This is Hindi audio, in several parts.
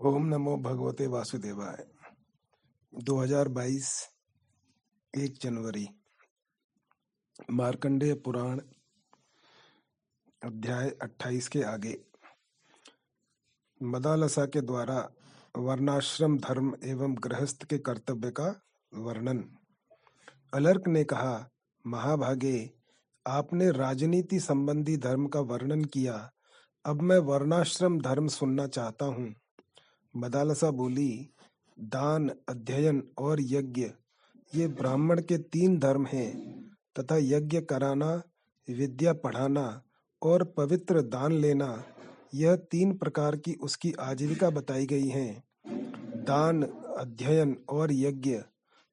ओम नमो भगवते वासुदेवाय। 2022 एक जनवरी। मार्कंडेय पुराण, अध्याय 28 के आगे। मदालसा के द्वारा वर्णाश्रम, धर्म एवं गृहस्थ के कर्तव्य का वर्णन। अलर्क ने कहा, महाभागे, आपने राजनीति संबंधी धर्म का वर्णन किया। अब मैं वर्णाश्रम, धर्म सुनना चाहता हूँ। मदालसा बोली, दान, अध्ययन और यज्ञ, ये ब्राह्मण के तीन धर्म हैं, तथा यज्ञ कराना, विद्या पढ़ाना और पवित्र दान लेना, यह तीन प्रकार की उसकी आजीविका बताई गई है। दान, अध्ययन और यज्ञ,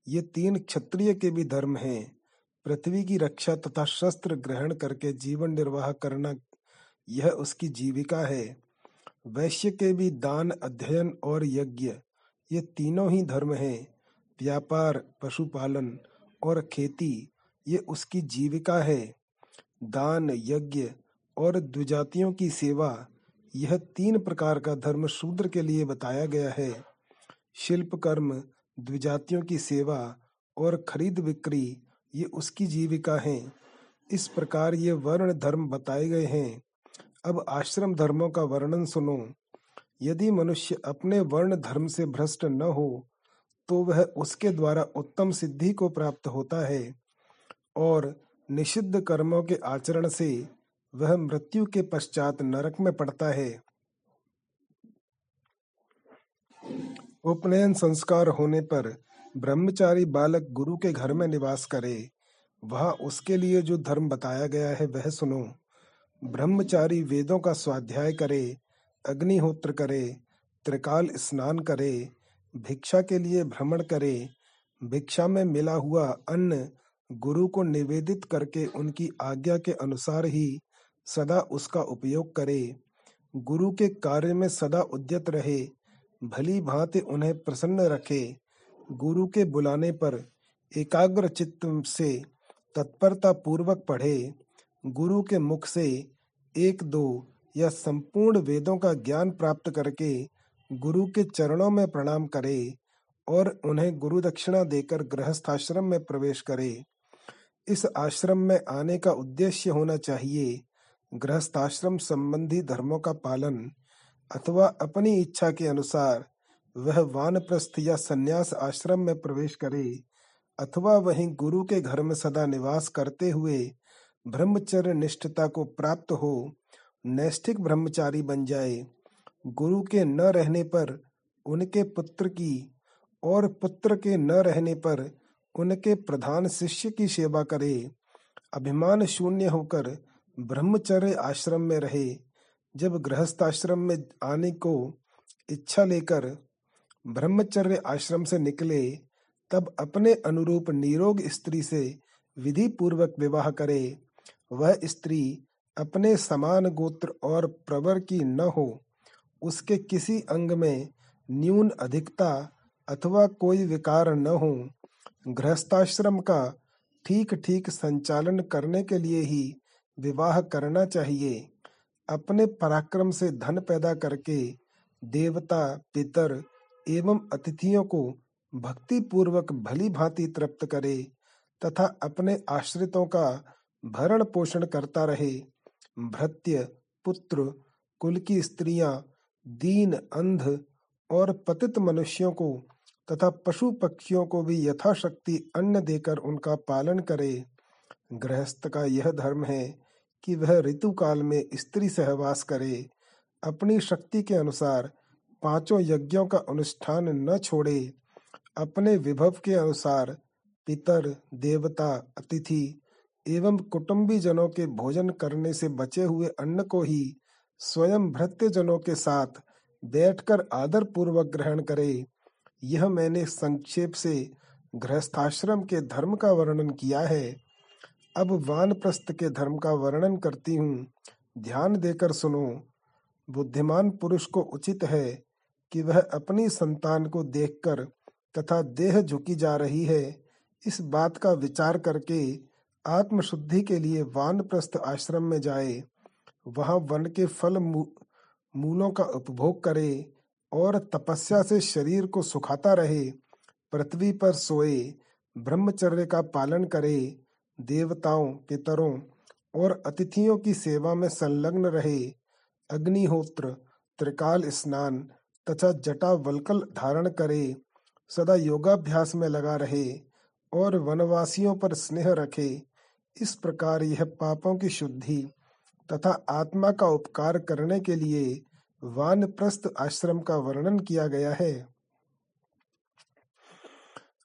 ये तीन क्षत्रिय के भी धर्म हैं। पृथ्वी की रक्षा तथा शस्त्र ग्रहण करके जीवन निर्वाह करना, यह उसकी जीविका है। वैश्य के भी दान, अध्ययन और यज्ञ, ये तीनों ही धर्म हैं। व्यापार, पशुपालन और खेती, ये उसकी जीविका है। दान, यज्ञ और द्विजातियों की सेवा, यह तीन प्रकार का धर्म शूद्र के लिए बताया गया है। शिल्प कर्म द्विजातियों की सेवा और खरीद बिक्री, ये उसकी जीविका है। इस प्रकार ये वर्ण धर्म बताए गए हैं। अब आश्रम धर्मों का वर्णन सुनो। यदि मनुष्य अपने वर्ण धर्म से भ्रष्ट न हो तो वह उसके द्वारा उत्तम सिद्धि को प्राप्त होता है और निषिद्ध कर्मों के आचरण से वह मृत्यु के पश्चात नरक में पड़ता है। उपनयन संस्कार होने पर ब्रह्मचारी बालक गुरु के घर में निवास करे, वह उसके लिए जो धर्म बताया गया है वह सुनो। ब्रह्मचारी वेदों का स्वाध्याय करे, अग्निहोत्र करे, त्रिकाल स्नान करे, भिक्षा के लिए भ्रमण करे, भिक्षा में मिला हुआ अन्न गुरु को निवेदित करके उनकी आज्ञा के अनुसार ही सदा उसका उपयोग करे। गुरु के कार्य में सदा उद्यत रहे, भली भांति उन्हें प्रसन्न रखे, गुरु के बुलाने पर एकाग्र चित्त से तत्परता पूर्वक पढ़े। गुरु के मुख से एक दो या संपूर्ण वेदों का ज्ञान प्राप्त करके गुरु के चरणों में प्रणाम करे और उन्हें गुरु दक्षिणा देकर गृहस्थाश्रम में प्रवेश करे। इस आश्रम में आने का उद्देश्य होना चाहिए गृहस्थाश्रम संबंधी धर्मों का पालन अथवा अपनी इच्छा के अनुसार वह वानप्रस्थ या संन्यास आश्रम में प्रवेश करे अथवा वहीं गुरु के घर में सदा निवास करते हुए ब्रह्मचर्य निष्ठता को प्राप्त हो, नैष्ठिक ब्रह्मचारी बन जाए, गुरु के न रहने पर उनके पुत्र की और पुत्र के न रहने पर उनके प्रधान शिष्य की सेवा करे। अभिमान शून्य होकर ब्रह्मचर्य आश्रम में रहे। जब गृहस्थ आश्रम में आने को इच्छा लेकर ब्रह्मचर्य आश्रम से निकले, तब अपने अनुरूप निरोग स्त्री से विधि पूर्वक विवाह करे। वह स्त्री अपने समान गोत्र और प्रवर की न हो, उसके किसी अंग में न्यून अधिकता अथवा कोई विकार न हो, गृहस्थाश्रम का ठीक ठीक संचालन करने के लिए ही विवाह करना चाहिए। अपने पराक्रम से धन पैदा करके देवता, पितर एवं अतिथियों को भक्ति पूर्वक भली भांति तृप्त करे तथा अपने आश्रितों का भरण पोषण करता रहे। भृत्य पुत्र, कुल की स्त्रियाँ, दीन, अंध और पतित मनुष्यों को तथा पशु पक्षियों को भी यथाशक्ति अन्न देकर उनका पालन करे। गृहस्थ का यह धर्म है कि वह ऋतु काल में स्त्री सहवास करे। अपनी शक्ति के अनुसार पाँचों यज्ञों का अनुष्ठान न छोड़े। अपने विभव के अनुसार पितर, देवता, अतिथि एवं कुटुंबी जनों के भोजन करने से बचे हुए अन्न को ही स्वयं भृत्य जनों के साथ बैठकर आदर पूर्वक ग्रहण करे। यह मैंने संक्षेप से गृहस्थाश्रम के धर्म का वर्णन किया है। अब वानप्रस्थ के धर्म का वर्णन करती हूँ। ध्यान देकर सुनो। बुद्धिमान पुरुष को उचित है कि वह अपनी संतान को देखकर तथा देह झुकी जा रही है। इस बात का विचार करके आत्मशुद्धि के लिए वानप्रस्थ आश्रम में जाए। वहाँ वन के फल मूलों का उपभोग करे और तपस्या से शरीर को सुखाता रहे। पृथ्वी पर सोए, ब्रह्मचर्य का पालन करे, देवताओं, पितरों और अतिथियों की सेवा में संलग्न रहे। अग्निहोत्र, त्रिकाल स्नान तथा जटा वल्कल धारण करे। सदा योगाभ्यास में लगा रहे और वनवासियों पर स्नेह रखे। इस प्रकार यह पापों की शुद्धि तथा आत्मा का उपकार करने के लिए वानप्रस्थ आश्रम का वर्णन किया गया है।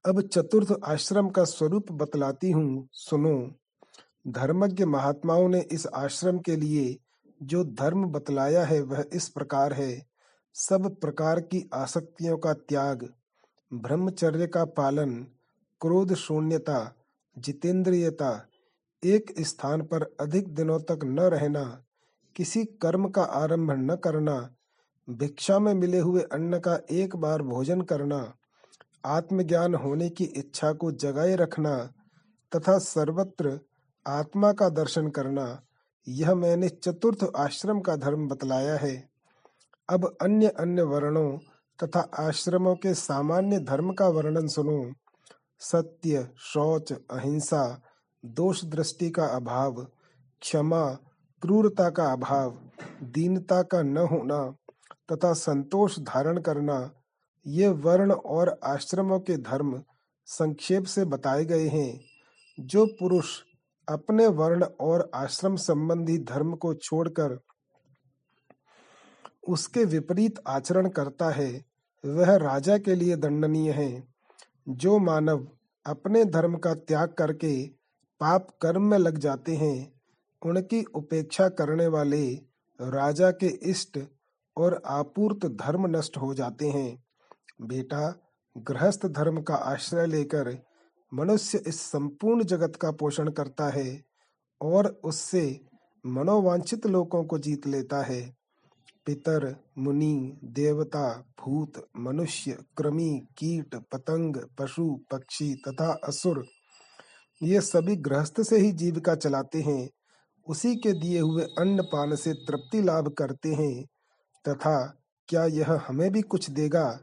अब चतुर्थ आश्रम का स्वरूप बतलाती हूँ, सुनो। धर्मज्ञ महात्माओं ने इस आश्रम के लिए जो धर्म बतलाया है वह इस प्रकार है। सब प्रकार की आसक्तियों का त्याग, ब्रह्मचर्य का पालन, क्रोध शून्यता, जितेंद्रियता एक स्थान पर अधिक दिनों तक न रहना, किसी कर्म का आरंभ न करना, भिक्षा में मिले हुए अन्न का एक बार भोजन करना, आत्मज्ञान होने की इच्छा को जगाए रखना तथा सर्वत्र आत्मा का दर्शन करना, यह मैंने चतुर्थ आश्रम का धर्म बतलाया है। अब अन्य अन्य वर्णों तथा आश्रमों के सामान्य धर्म का वर्णन सुनो। सत्य, शौच, अहिंसा दोष दृष्टि का अभाव, क्षमा, क्रूरता का अभाव, दीनता का न होना तथा संतोष धारण करना, ये वर्ण और आश्रमों के धर्म संक्षेप से बताए गए हैं। जो पुरुष अपने वर्ण और आश्रम संबंधी धर्म को छोड़कर उसके विपरीत आचरण करता है, वह राजा के लिए दंडनीय है। जो मानव अपने धर्म का त्याग करके पाप कर्म में लग जाते हैं। उनकी उपेक्षा करने वाले राजा के इष्ट और आपूर्त धर्म नष्ट हो जाते हैं। बेटा, गृहस्थ धर्म का आश्रय लेकर मनुष्य इस संपूर्ण जगत का पोषण करता है और उससे मनोवांछित लोगों को जीत लेता है। पितर, मुनि, देवता, भूत, मनुष्य, कृमि, कीट, पतंग, पशु, पक्षी तथा असुर ये सभी गृहस्थ से ही जीविका चलाते हैं। उसी के दिए हुए अन्न पान से तृप्ति लाभ करते हैं। तथा क्या यह हमें भी कुछ देगा?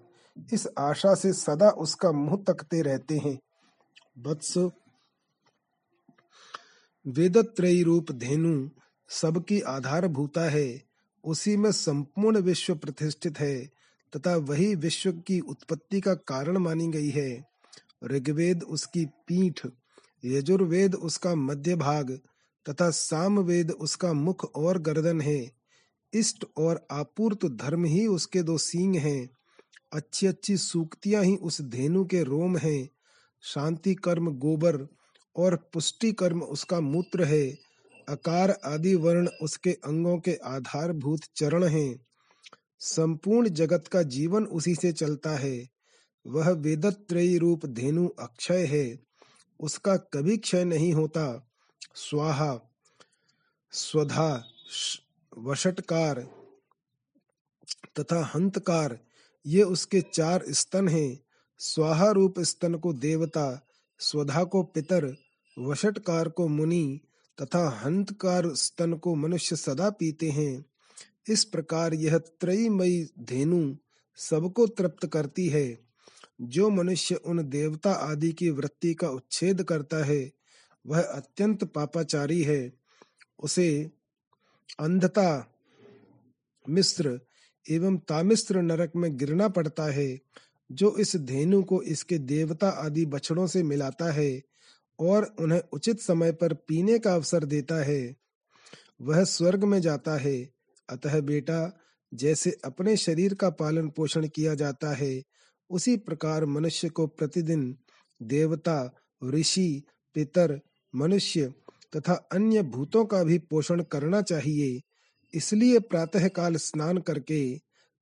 इस आशा से सदा उसका मुँह तकते रहते हैं। वत्स। वेदत्रयी रूप धेनु सबकी आधारभूता है। उसी में संपूर्ण विश्व प्रतिष्ठित है। तथा वही विश्व की उत्पत्ति का कारण मानी गई है। ऋग्वेद उसकी पीठ यजुर्वेद उसका मध्य भाग तथा सामवेद उसका मुख और गर्दन है। इष्ट और आपूर्त धर्म ही उसके दो सींग हैं। अच्छी अच्छी सूक्तियाँ ही उस धेनु के रोम हैं। शांति कर्म गोबर और पुष्टि कर्म उसका मूत्र है। अकार आदि वर्ण उसके अंगों के आधारभूत चरण हैं। संपूर्ण जगत का जीवन उसी से चलता है। वह वेदत्रयी रूप धेनु अक्षय है। उसका कभी क्षय नहीं होता। स्वाहा, स्वधा वशटकार तथा हंतकार, ये उसके चार स्तन हैं। स्वाहा रूप स्तन को देवता, स्वधा को पितर, वशटकार को मुनि तथा हंतकार स्तन को मनुष्य सदा पीते हैं। इस प्रकार यह त्रयमयी धेनु सबको तृप्त करती है। जो मनुष्य उन देवता आदि की वृत्ति का उच्छेद करता है, वह अत्यंत पापाचारी है। उसे अंधता मिश्र एवं तामिश्र नरक में गिरना पड़ता है, जो इस धेनु को इसके देवता आदि बछड़ों से मिलाता है और उन्हें उचित समय पर पीने का अवसर देता है। वह स्वर्ग में जाता है। अतः बेटा, जैसे अपने शरीर का पालन पोषण किया जाता है उसी प्रकार मनुष्य को प्रतिदिन देवता, ऋषि, पितर, मनुष्य तथा अन्य भूतों का भी पोषण करना चाहिए। इसलिए प्रातः काल स्नान करके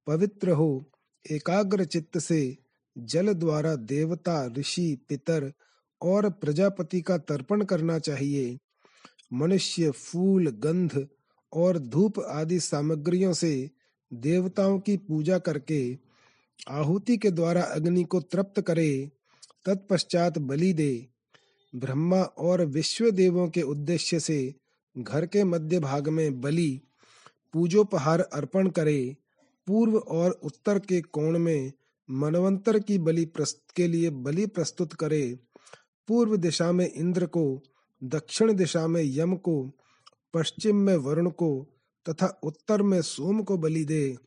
पवित्र हो, एकाग्र चित्त से जल द्वारा देवता, ऋषि, पितर और प्रजापति का तर्पण करना चाहिए। मनुष्य फूल, गंध और धूप आदि सामग्रियों से देवताओं की पूजा करके आहुति के द्वारा अग्नि को तृप्त करे, तत्पश्चात बलि दे। ब्रह्मा और विश्व देवों के उद्देश्य से घर के मध्य भाग में बलि, पूजोपहार अर्पण करे। पूर्व और उत्तर के कोण में मनवंतर की बलि के लिए बलि प्रस्तुत करे। पूर्व दिशा में इंद्र को, दक्षिण दिशा में यम को, पश्चिम में वरुण को, तथा उत्तर में सोम को बलि दे।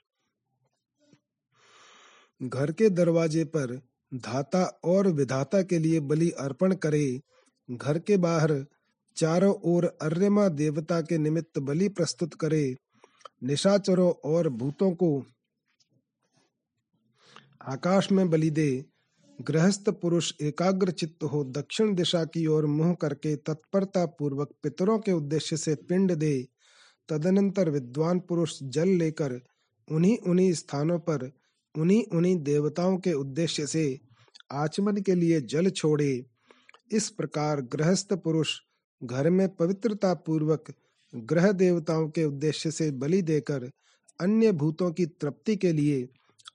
घर के दरवाजे पर धाता और विधाता के लिए बलि अर्पण करे, घर के बाहर चारों ओर अर्यमा देवता के निमित्त बलि प्रस्तुत करे, निशाचरों और भूतों को आकाश में बलि दे, गृहस्थ पुरुष एकाग्र चित्त हो दक्षिण दिशा की ओर मुँह करके तत्परता पूर्वक पितरों के उद्देश्य से पिंड दे, तदनंतर विद्वान पुरुष जल लेकर उन्हीं उन्हीं स्थानों पर उन्हीं उन्हीं देवताओं के उद्देश्य से आचमन के लिए जल छोड़े। इस प्रकार गृहस्थ पुरुष घर में पवित्रता पूर्वक ग्रह देवताओं के उद्देश्य से बलि देकर अन्य भूतों की तृप्ति के लिए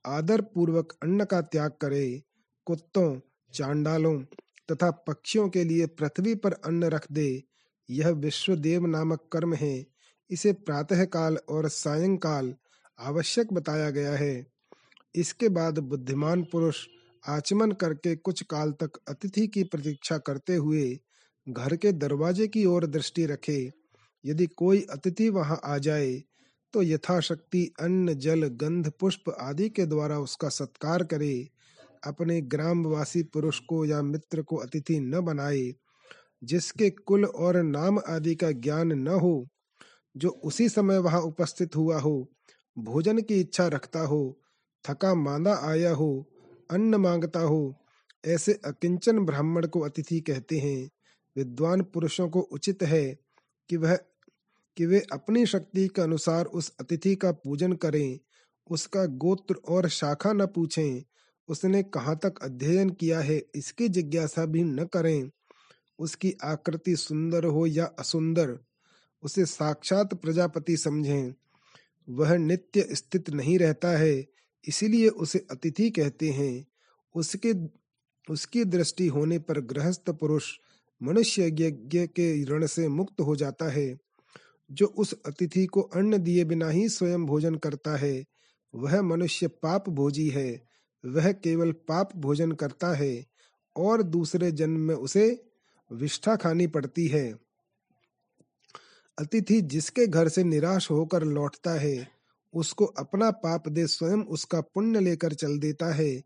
आदर पूर्वक अन्न का त्याग करे। कुत्तों, चांडालों तथा पक्षियों के लिए पृथ्वी पर अन्न रख दे। यह विश्वदेव नामक कर्म है। इसे प्रातः काल और सायंकाल आवश्यक बताया गया है। इसके बाद बुद्धिमान पुरुष आचमन करके कुछ काल तक अतिथि की प्रतीक्षा करते हुए घर के दरवाजे की ओर दृष्टि रखे। यदि कोई अतिथि वहाँ आ जाए तो यथाशक्ति अन्न, जल, गंध, पुष्प आदि के द्वारा उसका सत्कार करे। अपने ग्रामवासी पुरुष को या मित्र को अतिथि न बनाए, जिसके कुल और नाम आदि का ज्ञान न हो, जो उसी समय वहाँ उपस्थित हुआ हो, भोजन की इच्छा रखता हो थका मांदा आया हो, अन्न माँगता हो, ऐसे अकिंचन ब्राह्मण को अतिथि कहते हैं। विद्वान पुरुषों को उचित है कि वह, कि वे अपनी शक्ति के अनुसार उस अतिथि का पूजन करें। उसका गोत्र और शाखा न पूछें। उसने कहाँ तक अध्ययन किया है, इसकी जिज्ञासा भी न करें। उसकी आकृति सुंदर हो या असुंदर, उसे साक्षात प्रजापति समझें। वह नित्य स्थित नहीं रहता है। इसीलिए उसे अतिथि कहते हैं। उसके, उसकी दृष्टि होने पर गृहस्थ पुरुष मनुष्य यज्ञ के ऋण से मुक्त हो जाता है, जो उस अतिथि को अन्न दिए बिना ही स्वयं भोजन करता है। वह मनुष्य पाप भोजी है, वह केवल पाप भोजन करता है और दूसरे जन्म में उसे विष्ठा खानी पड़ती है। अतिथि जिसके घर से निराश होकर लौटता है उसको अपना पाप दे स्वयं उसका पुण्य लेकर चल देता है।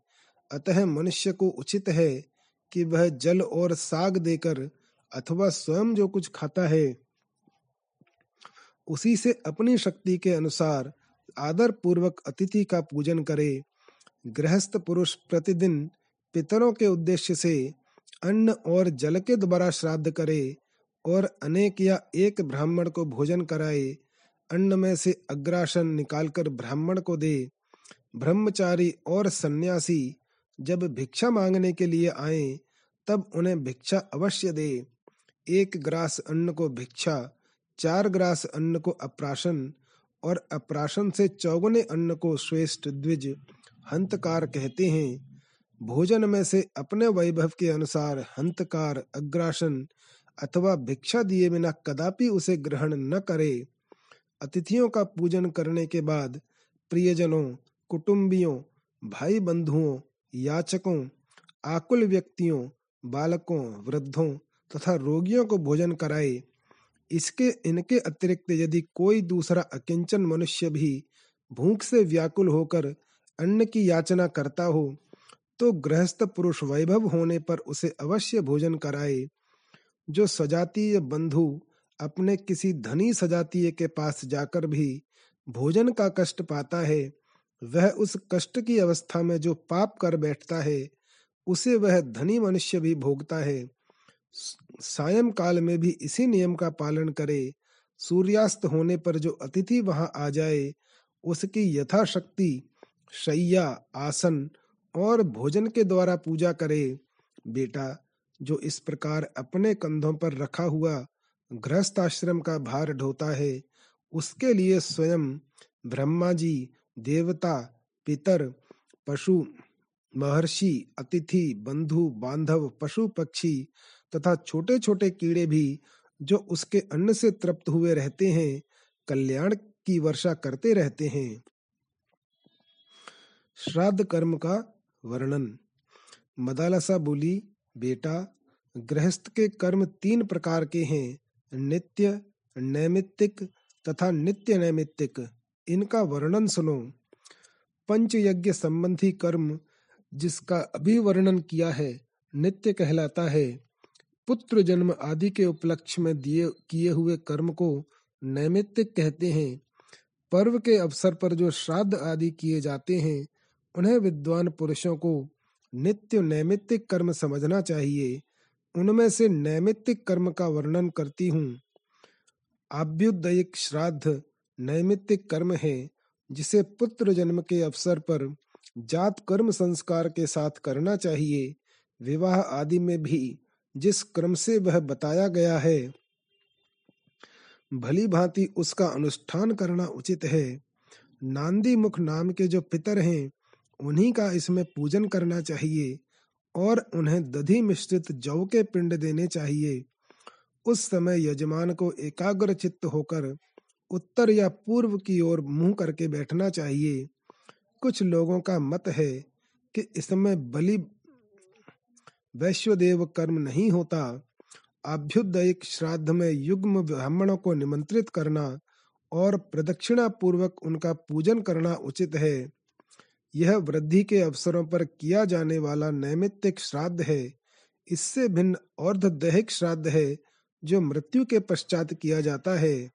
अतः मनुष्य को उचित है कि वह जल और साग देकर अथवा स्वयं जो कुछ खाता है, उसी से अपनी शक्ति के अनुसार आदर पूर्वक अतिथि का पूजन करे। गृहस्थ पुरुष प्रतिदिन पितरों के उद्देश्य से अन्न और जल के द्वारा श्राद्ध करे और अनेक या एक ब्राह्मण को भोजन कराए। अन्न में से अग्रासन निकालकर ब्राह्मण को दे। ब्रह्मचारी और सन्यासी जब भिक्षा मांगने के लिए आए, तब उन्हें भिक्षा अवश्य दे। एक ग्रास अन्न को भिक्षा, चार ग्रास अन्न को अप्राशन और अप्राशन से चौगुने अन्न को श्रेष्ठ द्विज हंतकार कहते हैं। भोजन में से अपने वैभव के अनुसार हंतकार, अग्रासन अथवा भिक्षा दिए बिना कदापि उसे ग्रहण न करे। अतिथियों का पूजन करने के बाद प्रियजनों, कुटुंबियों भाई बंधुओं याचकों, आकुल व्यक्तियों, बालकों, वृद्धों तथा रोगियों को भोजन कराए। इसके, इनके अतिरिक्त यदि कोई दूसरा अकिंचन मनुष्य भी भूख से व्याकुल होकर अन्न की याचना करता हो तो गृहस्थ पुरुष वैभव होने पर उसे अवश्य भोजन कराए। जो सजातीय बंधु अपने किसी धनी सजातीय के पास जाकर भी भोजन का कष्ट पाता है, वह उस कष्ट की अवस्था में जो पाप कर बैठता है, उसे वह धनी मनुष्य भी भोगता है। सायं काल में भी इसी नियम का पालन करे, सूर्यास्त होने पर जो अतिथि वहाँ आ जाए, उसकी यथाशक्ति शैया आसन और भोजन के द्वारा पूजा करे। बेटा, जो इस प्रकार अपने कंधों पर रखा हुआ गृहस्थ आश्रम का भार ढोता है, उसके लिए स्वयं ब्रह्मा जी, देवता, पितर, पशु, महर्षि, अतिथि, बंधु, बांधव, पशु पक्षी तथा छोटे छोटे कीड़े भी जो उसके अन्न से तृप्त हुए रहते हैं, कल्याण की वर्षा करते रहते हैं। श्राद्ध कर्म का वर्णन। मदालसा बोली, बेटा, गृहस्थ के कर्म तीन प्रकार के हैं। नित्य, नैमित्तिक तथा नित्य नैमित्तिक। इनका वर्णन सुनो। पंच यज्ञ संबंधी कर्म जिसका अभी वर्णन किया है, नित्य कहलाता है। पुत्र जन्म आदि के उपलक्ष्य में दिए, किए हुए कर्म को नैमित्तिक कहते हैं। पर्व के अवसर पर जो श्राद्ध आदि किए जाते हैं, उन्हें विद्वान पुरुषों को नित्य नैमित्तिक कर्म समझना चाहिए। उनमें से नैमित्तिक कर्म का वर्णन करती हूँ। आभ्युदयिक श्राद्ध नैमित्तिक कर्म है, जिसे पुत्र जन्म के अवसर पर जात कर्म संस्कार के साथ करना चाहिए, विवाह आदि में भी, जिस क्रम से वह बताया गया है। भली भांति उसका अनुष्ठान करना उचित है। नांदी मुख नाम के जो पितर हैं, उन्हीं का इसमें पूजन करना चाहिए। और उन्हें दधि मिश्रित जौ के पिंड देने चाहिए। उस समय यजमान को एकाग्र चित्त होकर उत्तर या पूर्व की ओर मुँह करके बैठना चाहिए। कुछ लोगों का मत है कि इसमें बलि वैश्वदेव कर्म नहीं होता। अभ्युदयिक श्राद्ध में युग्म ब्राह्मणों को निमंत्रित करना और प्रदक्षिणा पूर्वक उनका पूजन करना उचित है। यह वृद्धि के अवसरों पर किया जाने वाला नैमित्तिक श्राद्ध है। इससे भिन्न अर्ध दैहिक श्राद्ध है, जो मृत्यु के पश्चात किया जाता है।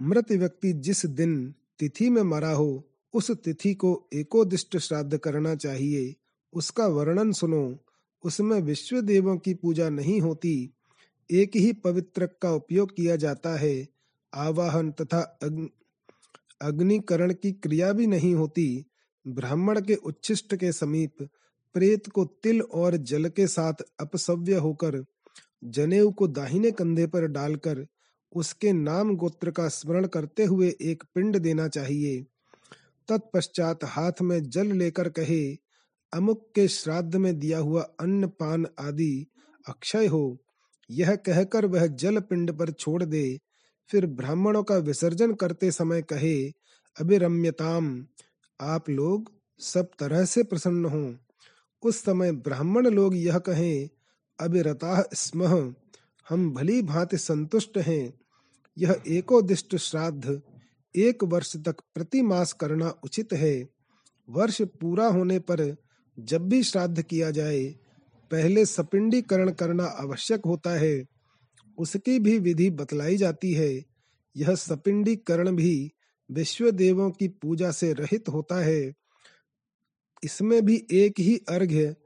मृत व्यक्ति जिस दिन तिथि में मरा हो, उस तिथि को एकोदिष्ट श्राद्ध करना चाहिए। उसका वर्णन सुनो। उसमें विश्व देवों की पूजा नहीं होती। एक ही पवित्र का उपयोग किया जाता है। आवाहन तथा अग्निकरण की क्रिया भी नहीं होती। ब्राह्मण के उच्छिष्ट के समीप प्रेत को तिल और जल के साथ अपसव्य होकर जनेऊ को दाहिने कंधे पर डालकर उसके नाम गोत्र का स्मरण करते हुए एक पिंड देना चाहिए। तत्पश्चात हाथ में जल लेकर कहे, अमुक के श्राद्ध में दिया हुआ अन्न, पान आदि अक्षय हो। यह कहकर वह जल पिंड पर छोड़ दे। फिर ब्राह्मणों का विसर्जन करते समय कहे अभिरम्यताम आप लोग सब तरह से प्रसन्न हो। उस समय ब्राह्मण लोग यह कहें अभिरता स्म, हम भली भांति संतुष्ट हैं। यह एकोदिष्ट श्राद्ध, एक वर्ष तक प्रति मास करना उचित है। वर्ष पूरा होने पर जब भी श्राद्ध किया जाए, पहले सपिंडीकरण करना आवश्यक होता है। उसकी भी विधि बतलाई जाती है। यह सपिंडीकरण भी विश्व देवों की पूजा से रहित होता है। इसमें भी एक ही अर्घ्य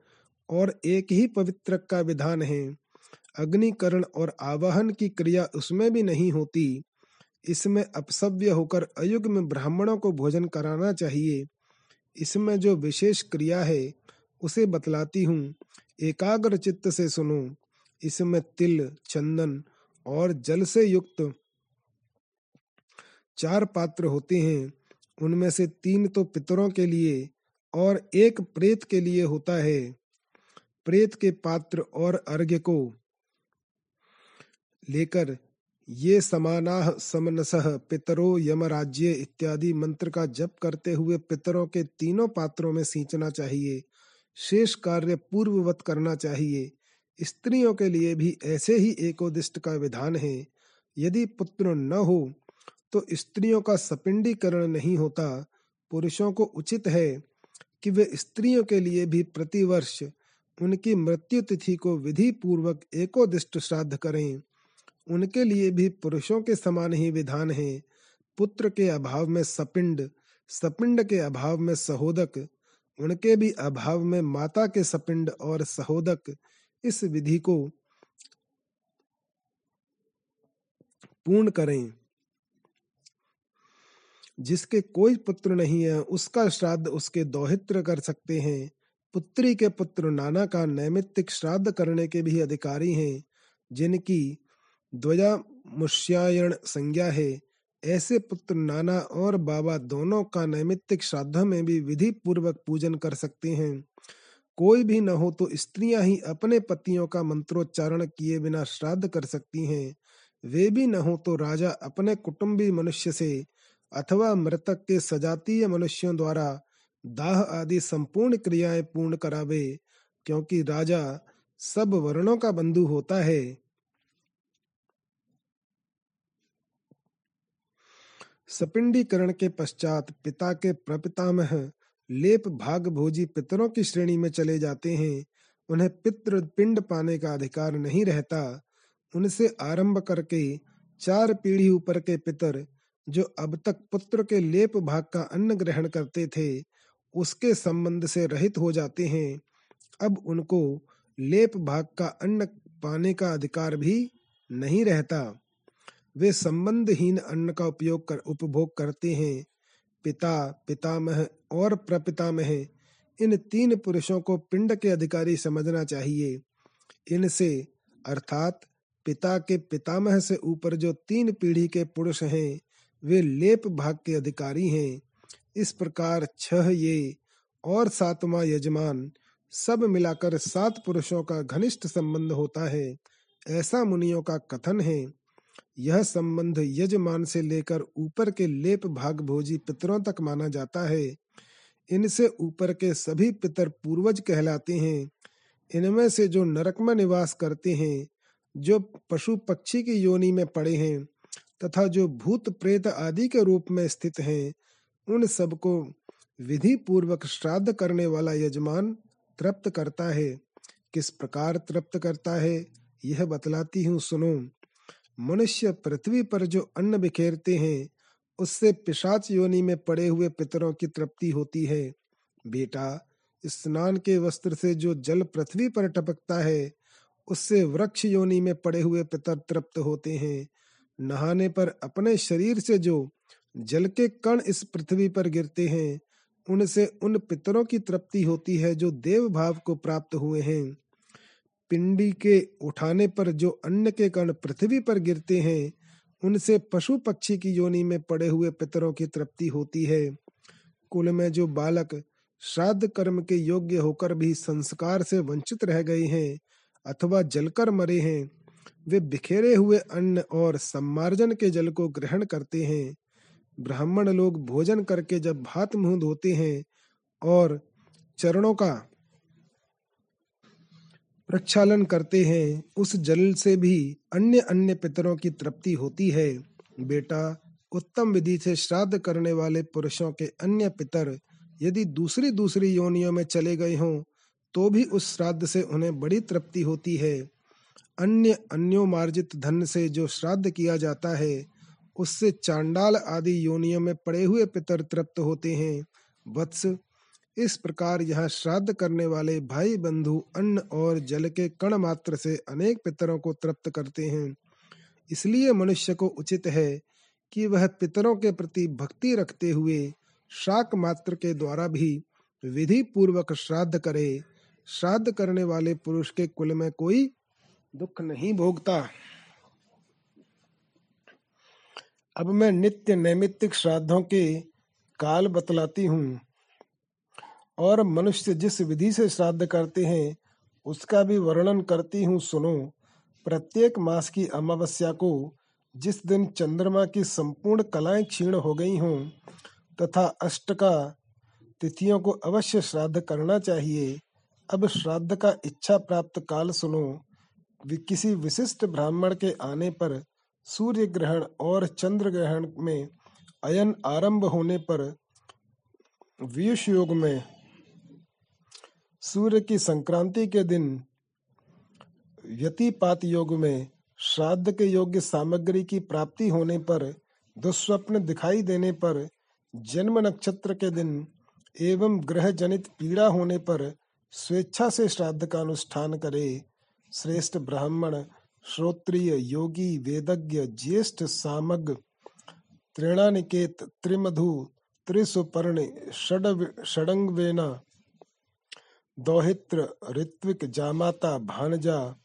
और एक ही पवित्र का विधान है। अग्निकरण और आवाहन की क्रिया उसमें भी नहीं होती। इसमें अपसव्य होकर अयुग में ब्राह्मणों को भोजन कराना चाहिए। इसमें जो विशेष क्रिया है, उसे बतलाती हूँ। एकाग्र चित्त से सुनो। इसमें तिल, चंदन और जल से युक्त चार पात्र होते हैं। उनमें से तीन तो पितरों के लिए और एक प्रेत के लिए होता है। प्रेत के पात्र और अर्घ्य को लेकर ये समानाह समनसह पितरो यमराज्य इत्यादि मंत्र का जप करते हुए पितरों के तीनों पात्रों में सींचना चाहिए। शेष कार्य पूर्ववत करना चाहिए। स्त्रियों के लिए भी ऐसे ही एकोदिष्ट का विधान है। यदि पुत्र न हो तो स्त्रियों का सपिंडीकरण नहीं होता। पुरुषों को उचित है कि वे स्त्रियों के लिए भी प्रतिवर्ष उनकी मृत्यु तिथि को विधि पूर्वक एकोदिष्ट श्राद्ध करें। उनके लिए भी पुरुषों के समान ही विधान है। पुत्र के अभाव में सपिंड सपिंड के अभाव में सहोदक, उनके भी अभाव में माता के सपिंड और सहोदक इस विधि को पूर्ण करें। जिसके कोई पुत्र नहीं है, उसका श्राद्ध उसके दौहित्र कर सकते हैं। पुत्री के पुत्र नाना का नैमित्तिक श्राद्ध करने के भी अधिकारी हैं, जिनकी ध्वजा मुष्यायण संज्ञा है। ऐसे पुत्र नाना और बाबा दोनों का नैमित्तिक श्राद्ध में भी विधि पूर्वक पूजन कर सकते हैं। कोई भी न हो तो स्त्रियाँ ही अपने पतियों का मंत्रोच्चारण किए बिना श्राद्ध कर सकती हैं। वे भी न हो तो राजा अपने कुटुंबी मनुष्य से अथवा मृतक के सजातीय मनुष्यों द्वारा दाह आदि संपूर्ण क्रियाएँ पूर्ण करावे, क्योंकि राजा सब वर्णों का बंधु होता है। सपिंडीकरण के पश्चात पिता के प्रपितामह लेप भाग भोजी पितरों की श्रेणी में चले जाते हैं। उन्हें पितृ पिंड पाने का अधिकार नहीं रहता। उनसे आरंभ करके चार पीढ़ी ऊपर के पितर, जो अब तक पुत्र के लेप भाग का अन्न ग्रहण करते थे, उसके संबंध से रहित हो जाते हैं। अब उनको लेप भाग का अन्न पाने का अधिकार भी नहीं रहता। वे संबंधहीन अन्न का उपयोग कर, उपभोग करते हैं। पिता, पितामह और प्रपितामह, इन तीन पुरुषों को पिंड के अधिकारी समझना चाहिए। इनसे, अर्थात पिता के पितामह से ऊपर जो तीन पीढ़ी के पुरुष हैं, वे लेप भाग के अधिकारी हैं। इस प्रकार छह ये और सातवां यजमान सब मिलाकर सात पुरुषों का घनिष्ठ संबंध होता है। ऐसा मुनियों का कथन है। यह संबंध यजमान से लेकर ऊपर के लेप भाग भोजी पितरों तक माना जाता है। इनसे ऊपर के सभी पितर पूर्वज कहलाते हैं। इनमें से जो नरक में निवास करते हैं, जो पशु पक्षी की योनि में पड़े हैं, तथा जो भूत प्रेत आदि के रूप में स्थित हैं, उन सबको विधि पूर्वक श्राद्ध करने वाला यजमान तृप्त करता है। किस प्रकार तृप्त करता है, यह बतलाती हूँ, सुनो। मनुष्य पृथ्वी पर जो अन्न बिखेरते हैं, उससे पिशाच योनि में पड़े हुए पितरों की तृप्ति होती है। बेटा, स्नान के वस्त्र से जो जल पृथ्वी पर टपकता है, उससे वृक्ष योनि में पड़े हुए पितर तृप्त होते हैं। नहाने पर अपने शरीर से जो जल के कण इस पृथ्वी पर गिरते हैं, उनसे उन पितरों की तृप्ति होती है जो देव भाव को प्राप्त हुए हैं। पिंडी के उठाने पर जो अन्न के कण पृथ्वी पर गिरते हैं, उनसे पशु पक्षी की योनि में पड़े हुए पितरों की तृप्ति होती है। कुल में जो बालक श्राद्ध कर्म के योग्य होकर भी संस्कार से वंचित रह गए हैं अथवा जलकर मरे हैं, वे बिखेरे हुए अन्न और सम्मार्जन के जल को ग्रहण करते हैं। ब्राह्मण लोग भोजन करके जब भात मुँह धोते हैं और चरणों का प्रक्षालन करते हैं, उस जल से भी अन्य अन्य पितरों की तृप्ति होती है। बेटा, उत्तम विधि से श्राद्ध करने वाले पुरुषों के अन्य पितर यदि दूसरी दूसरी योनियों में चले गए हों तो भी उस श्राद्ध से उन्हें बड़ी तृप्ति होती है। अन्य अन्योमार्जित धन से जो श्राद्ध किया जाता है, उससे चांडाल आदि योनियों में पड़े हुए पितर तृप्त होते हैं। वत्स इस प्रकार यह श्राद्ध करने वाले भाई बंधु अन्न और जल के कण मात्र से अनेक पितरों को तृप्त करते हैं। इसलिए मनुष्य को उचित है कि वह पितरों के प्रति भक्ति रखते हुए शाक मात्र के द्वारा भी विधि पूर्वक श्राद्ध करे। श्राद्ध करने वाले पुरुष के कुल में कोई दुख नहीं भोगता। अब मैं नित्य नैमित्तिक श्राद्धों के काल बतलाती हूँ। और मनुष्य जिस विधि से श्राद्ध करते हैं, उसका भी वर्णन करती हूँ, सुनो। प्रत्येक मास की अमावस्या को जिस दिन चंद्रमा की संपूर्ण कलाएँ क्षीण हो गई हों, तथा अष्ट का तिथियों को अवश्य श्राद्ध करना चाहिए, अब श्राद्ध का इच्छा प्राप्त काल सुनो। किसी विशिष्ट ब्राह्मण के आने पर सूर्य ग्रहण और चंद्र ग्रहण में अयन आरंभ होने पर, वियुष योग में सूर्य की संक्रांति के दिन व्यतिपात योग में श्राद्ध के योग्य सामग्री की प्राप्ति होने पर, दुस्वप्न दिखाई देने पर, जन्म नक्षत्र के दिन एवं ग्रह जनित पीड़ा होने पर स्वेच्छा से श्राद्ध का अनुष्ठान करे। श्रेष्ठ ब्राह्मण, श्रोत्रिय, योगी, वेदज्ञ, ज्येष्ठ सामग त्रिणानिकेत त्रिमधु, त्रिसुपर्ण षड षडंगवेना दौहित्र ऋत्विक जामाता भानजा,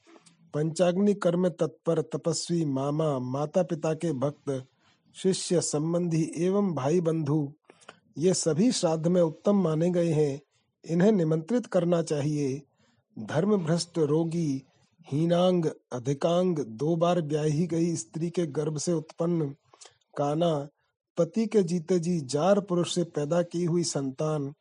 पंचाग्नि कर्म तत्पर तपस्वी मामा माता पिता के भक्त, शिष्य संबंधी एवं भाई बंधु, ये सभी श्राद्ध में उत्तम माने गए हैं। इन्हें निमंत्रित करना चाहिए। धर्म भ्रष्ट रोगी, हीनांग, अधिकांग, दो बार ब्याही गई स्त्री के गर्भ से उत्पन्न काना पति के जीते जी, जार पुरुष से पैदा की हुई संतान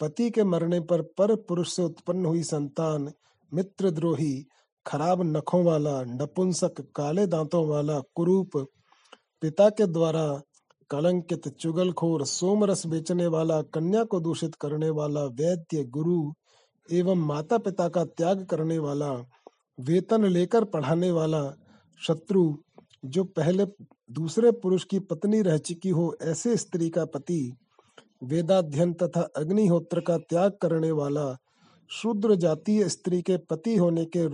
पति के मरने पर पर पुरुष से उत्पन्न हुई संतान मित्रद्रोही खराब नखों वाला, नपुंसक, काले दांतों वाला, कुरूप, पिता के द्वारा कलंकित, चुगलखोर, सोमरस बेचने वाला, कन्या को दूषित करने वाला, वैद्य, गुरु एवं माता पिता का त्याग करने वाला, वेतन लेकर पढ़ाने वाला, शत्रु जो पहले दूसरे पुरुष की पत्नी रह चुकी हो, ऐसे स्त्री का पति वेदाध्ययन तथा अग्निहोत्र का त्याग करने वाला शूद्र जातीय स्त्री के पति होने के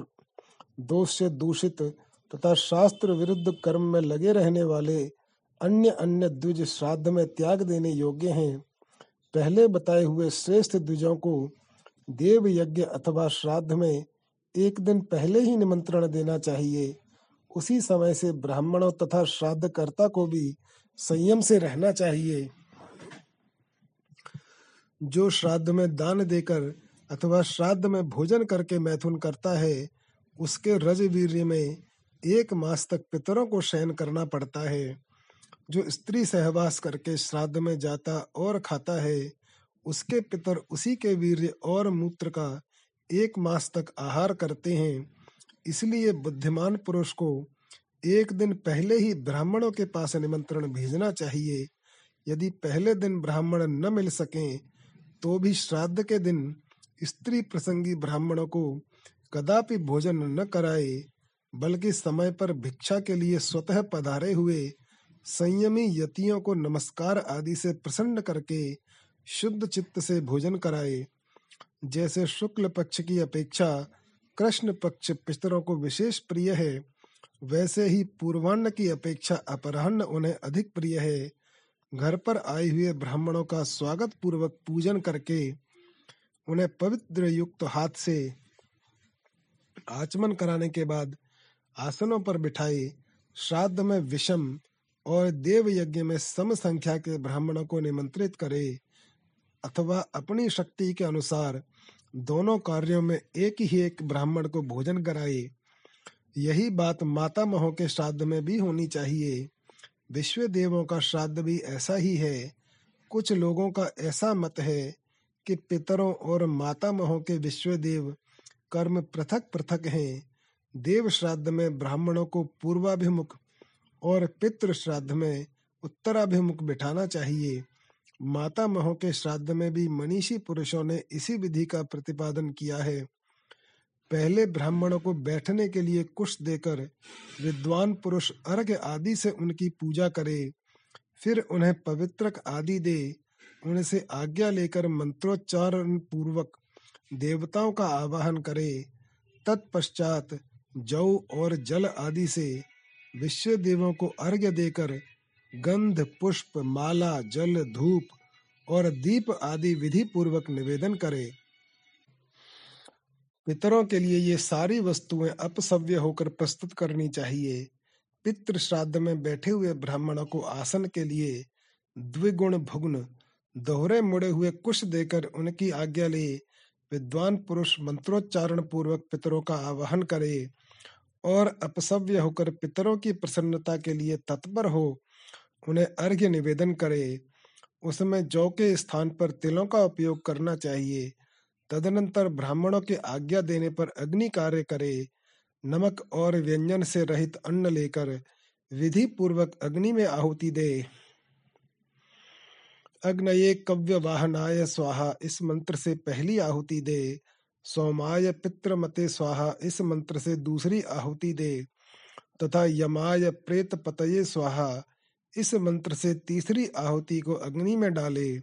दोष से दूषित तथा शास्त्र विरुद्ध कर्म में लगे रहने वाले अन्य अन्य द्विज श्राद्ध में त्याग देने योग्य हैं। पहले बताए हुए श्रेष्ठ द्विजों को देव यज्ञ अथवा श्राद्ध में एक दिन पहले ही निमंत्रण देना चाहिए। उसी समय से ब्राह्मणों तथा श्राद्धकर्ता को भी संयम से रहना चाहिए। जो श्राद्ध में दान देकर अथवा श्राद्ध में भोजन करके मैथुन करता है, उसके रजवीर्य में एक मास तक पितरों को शयन करना पड़ता है। जो स्त्री सहवास करके श्राद्ध में जाता और खाता है, उसके पितर उसी के वीर्य और मूत्र का एक मास तक आहार करते हैं। इसलिए बुद्धिमान पुरुष को एक दिन पहले ही ब्राह्मणों के पास निमंत्रण भेजना चाहिए। यदि पहले दिन ब्राह्मण न मिल सकें तो भी श्राद्ध के दिन स्त्री प्रसंगी ब्राह्मणों को कदापि भोजन न कराए, बल्कि समय पर भिक्षा के लिए स्वतः पधारे हुए संयमी यतियों को नमस्कार आदि से प्रसन्न करके शुद्ध चित्त से भोजन कराए। जैसे शुक्ल पक्ष की अपेक्षा कृष्ण पक्ष पितरों को विशेष प्रिय है, वैसे ही पूर्वान्न की अपेक्षा अपराह्न उन्हें अधिक प्रिय है। घर पर आए हुए ब्राह्मणों का स्वागत पूर्वक पूजन करके उन्हें पवित्र युक्त हाथ से आचमन कराने के बाद आसनों पर बिठाए श्राद्ध में विषम और देव यज्ञ में सम संख्या के ब्राह्मणों को निमंत्रित करे, अथवा अपनी शक्ति के अनुसार दोनों कार्यों में एक ही एक ब्राह्मण को भोजन कराए। यही बात माता महो के श्राद्ध में भी होनी चाहिए। विश्व देवों का श्राद्ध भी ऐसा ही है। कुछ लोगों का ऐसा मत है कि पितरों और माता महो के विश्व देव कर्म पृथक पृथक हैं। देव श्राद्ध में ब्राह्मणों को पूर्वाभिमुख और पितृ श्राद्ध में उत्तराभिमुख बिठाना चाहिए। माता महो के श्राद्ध में भी मनीषी पुरुषों ने इसी विधि का प्रतिपादन किया है। पहले ब्राह्मणों को बैठने के लिए कुश देकर विद्वान पुरुष अर्घ आदि से उनकी पूजा करे, फिर उन्हें पवित्रक आदि दे। उनसे आज्ञा लेकर मंत्रोच्चारण पूर्वक देवताओं का आवाहन करे। तत्पश्चात जौ और जल आदि से विश्व देवों को अर्घ्य देकर गंध, पुष्प, माला, जल, धूप और दीप आदि विधि पूर्वक निवेदन करे। पितरों के लिए ये सारी वस्तुएँ अपसव्य होकर प्रस्तुत करनी चाहिए। पितृ श्राद्ध में बैठे हुए ब्राह्मणों को आसन के लिए द्विगुण भुग्न दोहरे मुड़े हुए कुश देकर उनकी आज्ञा ले। विद्वान पुरुष मंत्रोच्चारण पूर्वक पितरों का आवाहन करे और अपसव्य होकर पितरों की प्रसन्नता के लिए तत्पर हो, उन्हें अर्घ्य निवेदन करे। उसमें जौ के स्थान पर तिलों का उपयोग करना चाहिए। तदनंतर ब्राह्मणों के आज्ञा देने पर अग्नि कार्य करे, नमक और व्यंजन से रहित अन्न लेकर विधि पूर्वक अग्नि में आहुति दे। अग्नये कव्य वाहनाय स्वाहा, इस मंत्र से पहली आहुति दे। सोमाय पितृमते स्वाहा, इस मंत्र से दूसरी आहुति दे। तथा यमाय प्रेत पतये स्वाहा, इस मंत्र से तीसरी आहुति को अग्नि में डाले।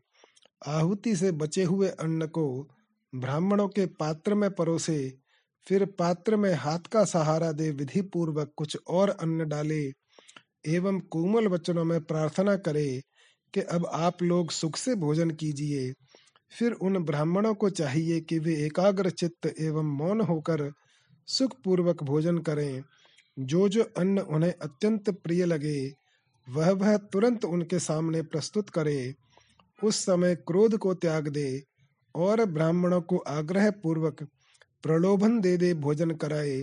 आहुति से बचे हुए अन्न को ब्राह्मणों के पात्र में परोसे, फिर पात्र में हाथ का सहारा दे विधि पूर्वक कुछ और अन्न डाले, एवं कोमल वचनों में प्रार्थना करे कि अब आप लोग सुख से भोजन कीजिए। फिर उन ब्राह्मणों को चाहिए कि वे एकाग्र चित्त एवं मौन होकर सुख पूर्वक भोजन करें। जो जो अन्न उन्हें अत्यंत प्रिय लगे, वह वह तुरंत उनके सामने प्रस्तुत करे। उस समय क्रोध को त्याग दे और ब्राह्मणों को आग्रह पूर्वक प्रलोभन दे दे भोजन कराए।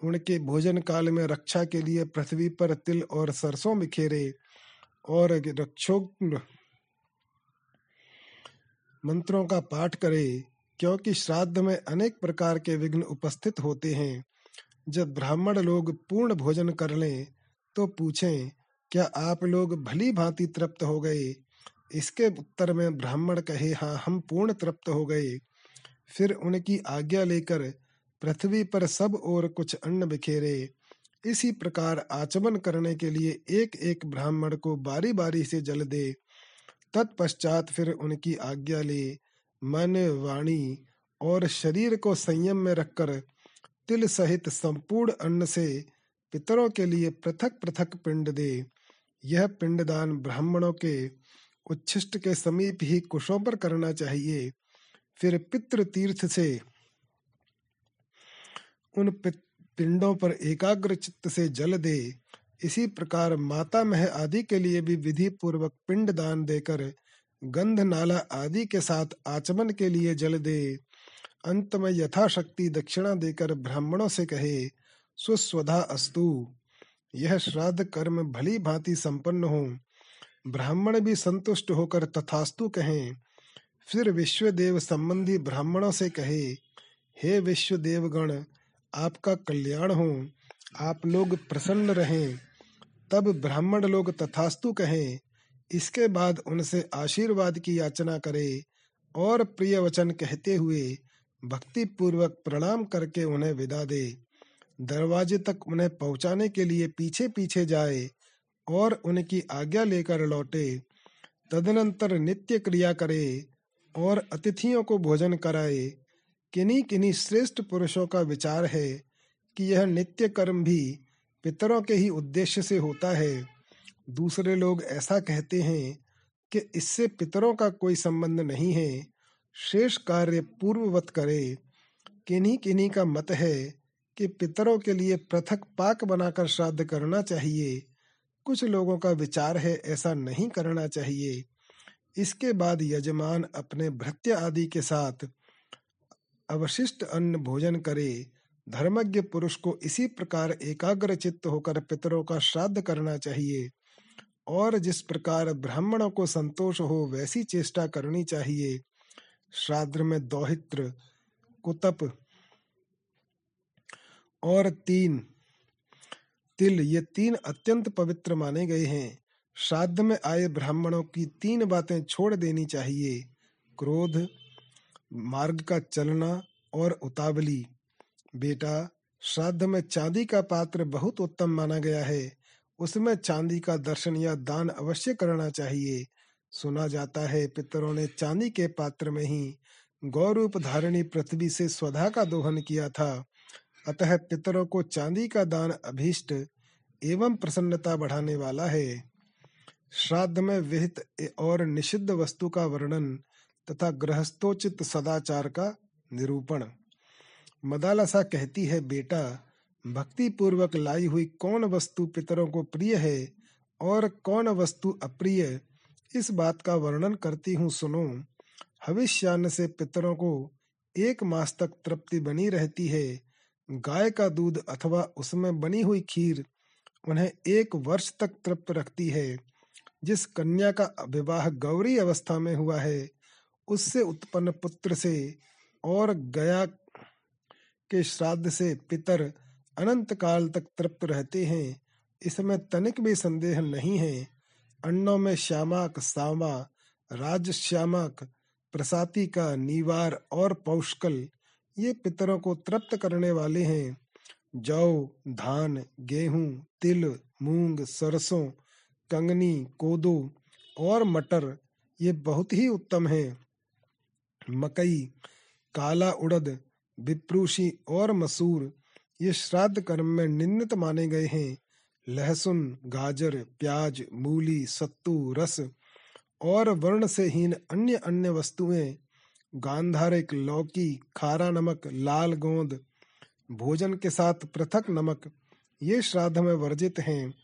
उनके भोजन काल में रक्षा के लिए पृथ्वी पर तिल और सरसों बिखेरे और रक्षोग्न मंत्रों का पाठ करे, क्योंकि श्राद्ध में अनेक प्रकार के विघ्न उपस्थित होते हैं। जब ब्राह्मण लोग पूर्ण भोजन कर लें तो पूछें, क्या आप लोग भली भांति तृप्त हो गए? इसके उत्तर में ब्राह्मण कहे हाँ हम पूर्ण तृप्त हो गए। फिर उनकी आज्ञा लेकर पृथ्वी पर सब और कुछ अन्न बिखेरे। इसी प्रकार आचमन करने के लिए एक एक ब्राह्मण को बारी बारी से जल दे। तत्पश्चात फिर उनकी आज्ञा ले। मन, वाणी और शरीर को संयम में रखकर तिल सहित संपूर्ण अन्न से पितरों के लिए पृथक पृथक पिंड दे। यह पिंडदान ब्राह्मणों के उच्छिष्ट के समीप ही कुशों पर करना चाहिए। फिर पितृ तीर्थ से उन पिंडों पर एकाग्र चित्त से जल दे। इसी प्रकार माता मह आदि के लिए भी विधि पूर्वक पिंड दान देकर गंध नाला आदि के साथ आचमन के लिए जल दे। अंत में यथाशक्ति दक्षिणा देकर ब्राह्मणों से कहे, सुस्वधा अस्तु। यह श्राद्ध कर्म भली भांति संपन्न हो। ब्राह्मण भी संतुष्ट होकर तथास्तु कहें, फिर विश्व देव संबंधी ब्राह्मणों से कहे, हे विश्व देवगण आपका कल्याण हो, आप लोग प्रसन्न रहें। तब ब्राह्मण लोग तथास्तु कहें, इसके बाद उनसे आशीर्वाद की याचना करे और प्रिय वचन कहते हुए भक्ति पूर्वक प्रणाम करके उन्हें विदा दे। दरवाजे तक उन्हें पहुँचाने के लिए पीछे पीछे जाए। और उनकी आज्ञा लेकर लौटे। तदनंतर नित्य क्रिया करे और अतिथियों को भोजन कराए। किन्हीं किन्हीं श्रेष्ठ पुरुषों का विचार है कि यह नित्य कर्म भी पितरों के ही उद्देश्य से होता है। दूसरे लोग ऐसा कहते हैं कि इससे पितरों का कोई संबंध नहीं है। शेष कार्य पूर्ववत करे। किन्हीं किन्हीं का मत है कि पितरों के लिए पृथक पाक बनाकर श्राद्ध करना चाहिए। कुछ लोगों का विचार है, ऐसा नहीं करना चाहिए। इसके बाद यजमान अपने भृत्य आदि के साथ अवशिष्ट अन्न भोजन करे। धर्मज्ञ पुरुष को इसी प्रकार एकाग्र चित्त होकर पितरों का श्राद्ध करना चाहिए। और जिस प्रकार ब्राह्मणों को संतोष हो, वैसी चेष्टा करनी चाहिए। श्राद्ध में दौहित्र, कुतप और तीन तिल ये तीन अत्यंत पवित्र माने गए हैं। श्राद्ध में आए ब्राह्मणों की तीन बातें छोड़ देनी चाहिए। क्रोध, मार्ग का चलना और उतावली। बेटा, श्राद्ध में चांदी का पात्र बहुत उत्तम माना गया है। उसमें चांदी का दर्शन या दान अवश्य करना चाहिए। सुना जाता है पितरों ने चांदी के पात्र में ही गौरूप धारणी पृथ्वी से स्वधा का दोहन किया था। अतः पितरों को चांदी का दान अभीष्ट एवं प्रसन्नता बढ़ाने वाला है। श्राद्ध में विहित और निषिद्ध वस्तु का वर्णन तथा गृहस्थोचित सदाचार का निरूपण। मदालसा कहती है, बेटा भक्ति पूर्वक लाई हुई कौन वस्तु पितरों को प्रिय है और कौन वस्तु अप्रिय? इस बात का वर्णन करती हूँ, सुनो। हविष्यान से पितरों को एक मास तक तृप्ति बनी रहती है। गाय का दूध अथवा उसमें बनी हुई खीर उन्हें एक वर्ष तक तृप्त रखती है। जिस कन्या का विवाह गौरी अवस्था में हुआ है, उससे उत्पन्न पुत्र से और गया के श्राद्ध से पितर अनंत काल तक तृप्त रहते हैं, इसमें तनिक भी संदेह नहीं है। अन्नों में श्यामाक, सामा राज श्यामाक प्रसाती का, नीवार और पौष्कल ये पितरों को तृप्त करने वाले हैं। जौ, धान, गेहूँ, तिल, मूंग, सरसों, कंगनी, कोदो और मटर, ये बहुत ही उत्तम है। मकई, काला उड़द, विप्रूषी और मसूर, ये श्राद्ध कर्म में निन्नत माने गए हैं। लहसुन, गाजर, प्याज, मूली, सत्तू, रस और वर्ण से हीन अन्य अन्य वस्तुएँ गांधारिक लौकी, खारा नमक, लाल गोंद, भोजन के साथ पृथक नमक, ये श्राद्ध में वर्जित हैं।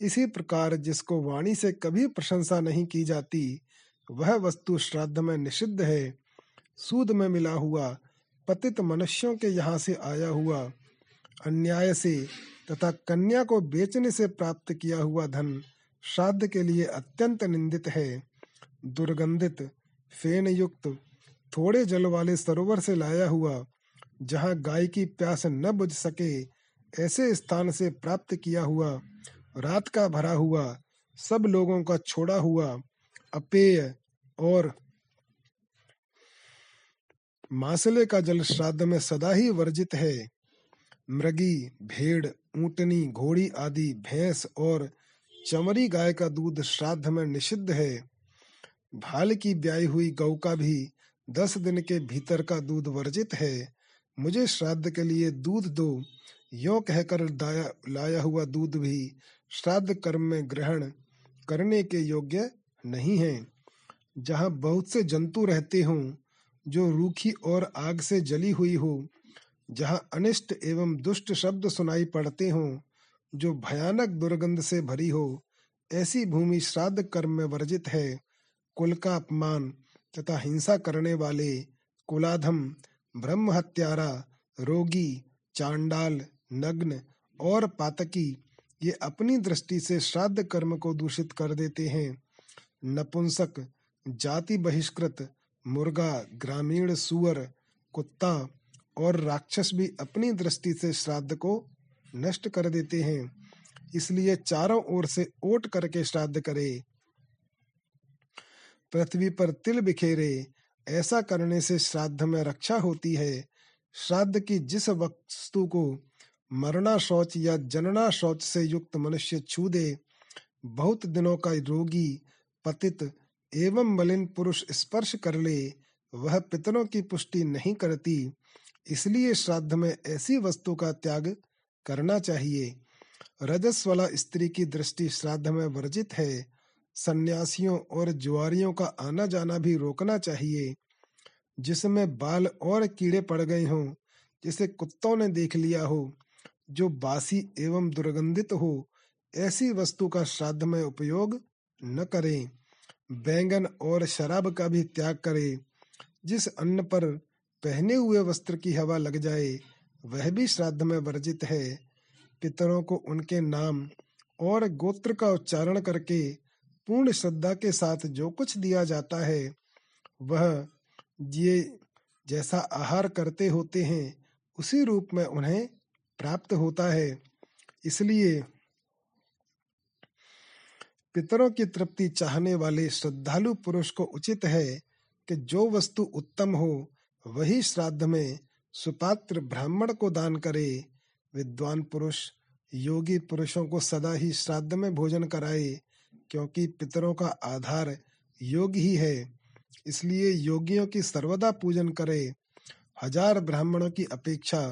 इसी प्रकार जिसको वाणी से कभी प्रशंसा नहीं की जाती, वह वस्तु श्राद्ध में निषिद्ध है। सूद में मिला हुआ, पतित मनुष्यों के यहाँ से आया हुआ, अन्याय से तथा कन्या को बेचने से प्राप्त किया हुआ धन श्राद्ध के लिए अत्यंत निंदित है। दुर्गंधित फेन युक्त थोड़े जल वाले सरोवर से लाया हुआ, जहाँ गाय की प्यास न बुझ सके, ऐसे स्थान से प्राप्त किया हुआ, रात का भरा हुआ, सब लोगों का छोड़ा हुआ, अपेय और मासले का जल श्राद्ध में सदा ही वर्जित है। मृगी, भेड़, ऊंटनी, घोड़ी आदि, भैंस और चमरी गाय का दूध श्राद्ध में निषिद्ध है। भाल की ब्याई हुई गौ का भी दस दिन के भीतर का दूध वर्जित है। मुझे श्राद्ध के लिए दूध दो। यो कहकर लाया हुआ दूध भी श्राद्ध कर्म में ग्रहण करने के योग्य नहीं है। जहाँ बहुत से जंतु रहते हों, जो रूखी और आग से जली हुई हो, जहाँ अनिष्ट एवं दुष्ट शब्द सुनाई पड़ते हों, जो भयानक दुर्गंध से भरी हो, ऐसी भूमि श्राद्ध कर्म में वर्जित है। कुल का अपमान तथा हिंसा करने वाले कुलाधम ब्रह्म हत्यारा रोगी, चांडाल, नग्न और पातकी, ये अपनी दृष्टि से श्राद्ध कर्म को दूषित कर देते हैं। नपुंसक, जाति बहिष्कृत, मुर्गा, ग्रामीण सुअर, कुत्ता और राक्षस भी अपनी दृष्टि से श्राद्ध को नष्ट कर देते हैं। इसलिए चारों ओर से ओट करके श्राद्ध करे। पृथ्वी पर तिल बिखेरे, ऐसा करने से श्राद्ध में रक्षा होती है। श्राद्ध की जिस वस्तु को मरना शौच या जनना शौच से युक्त मनुष्य छू दे, बहुत दिनों का रोगी, पतित एवं मलिन पुरुष स्पर्श कर ले, वह पितरों की पुष्टि नहीं करती। इसलिए श्राद्ध में ऐसी वस्तु का त्याग करना चाहिए। रजस वाला स्त्री की दृष्टि श्राद्ध में वर्जित है। सन्यासियों और जुआरियों का आना जाना भी रोकना चाहिए, जिसमें बाल और कीड़े पड़ गए हों, जिसे कुत्तों ने देख लिया हो, जो बासी एवं दुर्गंधित हो, ऐसी वस्तु का श्राद्ध में उपयोग न करें। बैंगन और शराब का भी त्याग करें। जिस अन्न पर पहने हुए वस्त्र की हवा लग जाए, वह भी श्राद्ध में वर्जित है। पितरों को उनके नाम और गोत्र का उच्चारण करके पूर्ण श्रद्धा के साथ जो कुछ दिया जाता है, वह ये जैसा आहार करते होते हैं, उसी रूप में उन्हें प्राप्त होता है। इसलिए पितरों की तृप्ति चाहने वाले श्रद्धालु पुरुष को उचित है कि जो वस्तु उत्तम हो, वही श्राद्ध में सुपात्र ब्राह्मण को दान करे। विद्वान पुरुष, योगी पुरुषों को सदा ही श्राद्ध में भोजन कराए। क्योंकि पितरों का आधार योग ही है। इसलिए योगियों की सर्वदा पूजन करे। हज़ार ब्राह्मणों की अपेक्षा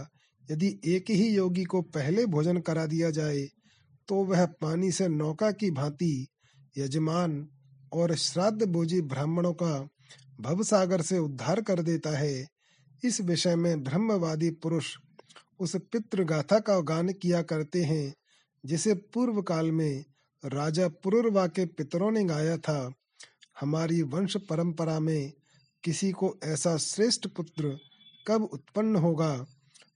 यदि एक ही योगी को पहले भोजन करा दिया जाए तो वह पानी से नौका की भांति यजमान और श्राद्ध भोजी ब्राह्मणों का भवसागर से उद्धार कर देता है। इस विषय में ब्रह्मवादी पुरुष उस पितृगाथा का गान किया करते हैं, जिसे पूर्व काल में राजा पुरुरवा के पितरों ने गाया था, हमारी वंश परंपरा में किसी को ऐसा श्रेष्ठ पुत्र कब उत्पन्न होगा,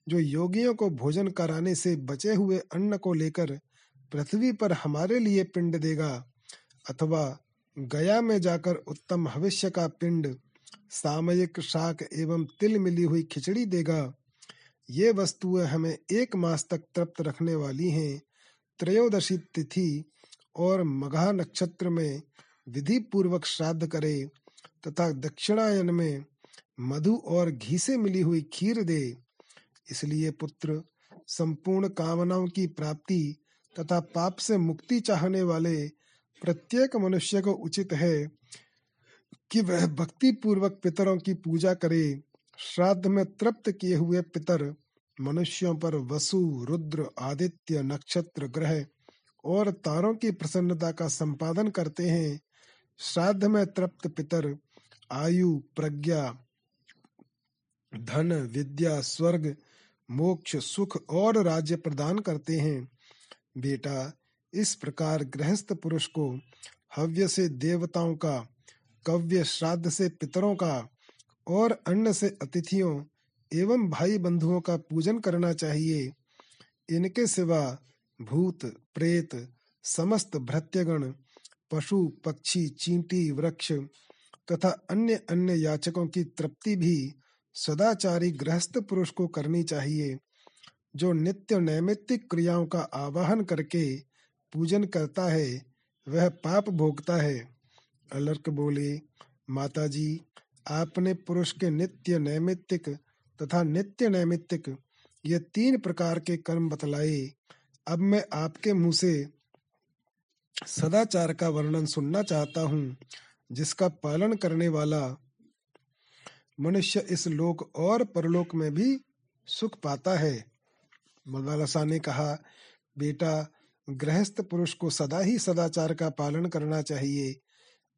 जो योगियों को भोजन कराने से बचे हुए अन्न को लेकर पृथ्वी पर हमारे लिए पिंड देगा, अथवा गया में जाकर उत्तम भविष्य का पिंड, सामयिक शाक एवं तिल मिली हुई खिचड़ी देगा। ये वस्तुएँ हमें एक मास तक तृप्त रखने वाली हैं। त्रयोदशी तिथि और मघा नक्षत्र में विधि पूर्वक श्राद्ध करे तथा दक्षिणायन में मधु और घी से मिली हुई खीर दे। इसलिए पुत्र, संपूर्ण कामनाओं की प्राप्ति तथा पाप से मुक्ति चाहने वाले प्रत्येक मनुष्य को उचित है कि वह भक्ति पूर्वक पितरों की पूजा करे। श्राद्ध में तृप्त किए हुए पितर, मनुष्यों पर वसु, रुद्र, आदित्य नक्षत्र ग्रह और तारों की प्रसन्नता का संपादन करते हैं। श्राद्ध में तृप्त पितर, आयु, प्रज्ञा, धन, विद्या, स्वर्ग, मोक्ष, सुख और राज्य प्रदान करते हैं। बेटा, इस प्रकार गृहस्थ पुरुष को हव्य से देवताओं का, कव्य श्राद्ध से पितरों का और अन्न से अतिथियों एवं भाई बंधुओं का पूजन करना चाहिए। इनके सिवा भूत, प्रेत, समस्त भृत्यगण पशु, पक्षी, चींटी, वृक्ष तथा अन्य अन्य याचकों की तृप्ति भी सदाचारी गृहस्थ पुरुष को करनी चाहिए, जो नित्य नैमित्तिक क्रियाओं का आवाहन करके पूजन करता है, वह पाप भोगता है। अलर्क बोले माता जी आपने पुरुष के नित्य नैमित्तिक तथा नित्य नैमित्तिक ये तीन प्रकार के कर्म बतलाए। अब मैं आपके मुँह से सदाचार का वर्णन सुनना चाहता हूँ, जिसका पालन करने वाला मनुष्य इस लोक और परलोक में भी सुख पाता है। मदालसा ने कहा, बेटा, गृहस्थ पुरुष को सदा ही सदाचार का पालन करना चाहिए।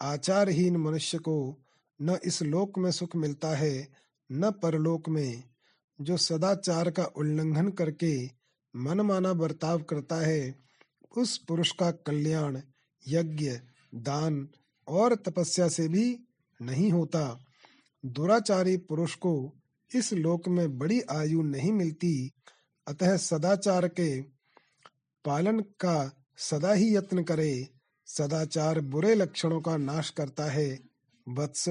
आचारहीन मनुष्य को न इस लोक में सुख मिलता है, न परलोक में। जो सदाचार का उल्लंघन करके मनमाना बर्ताव करता है। उस पुरुष का कल्याण, यज्ञ, दान और तपस्या से भी नहीं होता। दुराचारी पुरुष को इस लोक में बड़ी आयु नहीं मिलती, अतः सदाचार के पालन का सदा ही यत्न करे। सदाचार बुरे लक्षणों का नाश करता है। वत्स,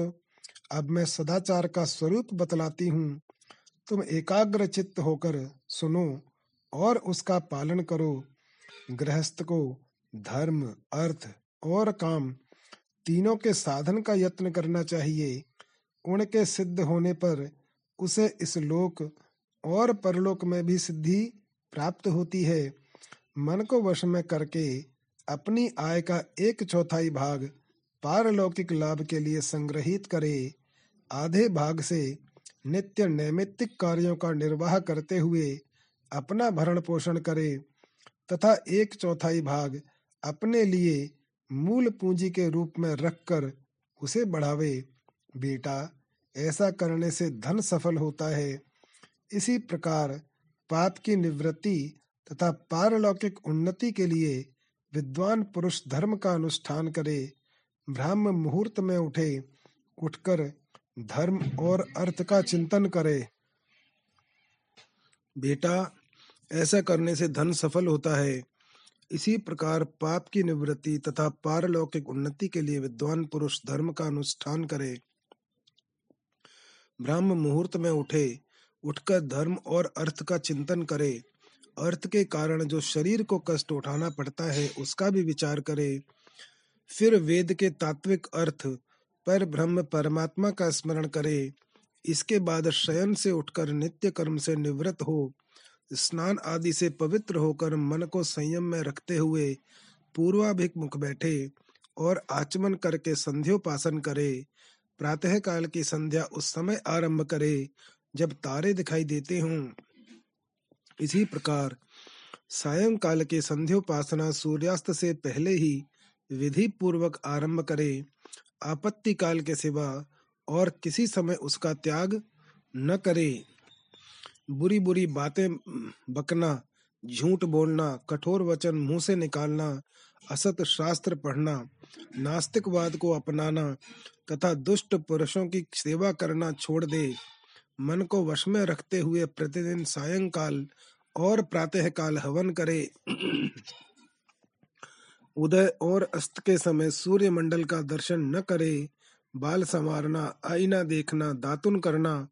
अब मैं सदाचार का स्वरूप बतलाती हूँ। तुम एकाग्र चित्त होकर सुनो। और उसका पालन करो। गृहस्थ को धर्म, अर्थ और काम तीनों के साधन का यत्न करना चाहिए। उनके सिद्ध होने पर उसे इस लोक और परलोक में भी सिद्धि प्राप्त होती है। मन को वश में करके अपनी आय का एक चौथाई भाग पारलौकिक लाभ के लिए संग्रहित करे। आधे भाग से नित्य नैमित्तिक कार्यों का निर्वाह करते हुए अपना भरण पोषण करे तथा एक चौथाई भाग अपने लिए मूल पूंजी के रूप में रखकर उसे बढ़ावे। बेटा, ऐसा करने से धन सफल होता है। इसी प्रकार पाप की निवृत्ति तथा पारलौकिक उन्नति के लिए विद्वान पुरुष धर्म का अनुष्ठान करे। ब्राह्म मुहूर्त में उठे, उठकर धर्म और अर्थ का चिंतन करे। बेटा ऐसा करने से धन सफल होता है। इसी प्रकार पाप की निवृत्ति तथा पारलौकिक उन्नति के लिए विद्वान पुरुष धर्म का अनुष्ठान करे। ब्राह्म मुहूर्त में उठे, उठकर धर्म और अर्थ का चिंतन करे। अर्थ के कारण जो शरीर को कष्ट उठाना पड़ता है, उसका भी विचार करे। फिर वेद के तात्विक अर्थ पर ब्रह्म परमात्मा का स्मरण करे। इसके बाद शयन से उठकर नित्य कर्म से निवृत्त हो। स्नान आदि से पवित्र होकर मन को संयम में रखते हुए पूर्वाभिक मुख बैठे और आचमन करके संध्योपासन करे। प्रातः काल की संध्या उस समय आरंभ करे जब तारे दिखाई देते हों। इसी प्रकार सायंकाल के संध्योपासना सूर्यास्त से पहले ही विधि पूर्वक आरंभ करे। आपत्ति काल के सिवा और किसी समय उसका त्याग न करे। बुरी बुरी बातें बकना, झूठ बोलना, कठोर वचन मुँह से निकालना, असत शास्त्र पढ़ना, नास्तिकवाद को अपनाना, तथा दुष्ट पुरुषों की सेवा करना छोड़ दे। मन को वश में रखते हुए प्रतिदिन सायंकाल और प्रातः काल हवन करे। उदय और अस्त के समय सूर्य मंडल का दर्शन न करे। बाल संवारना, आईना देखना, दातुन करना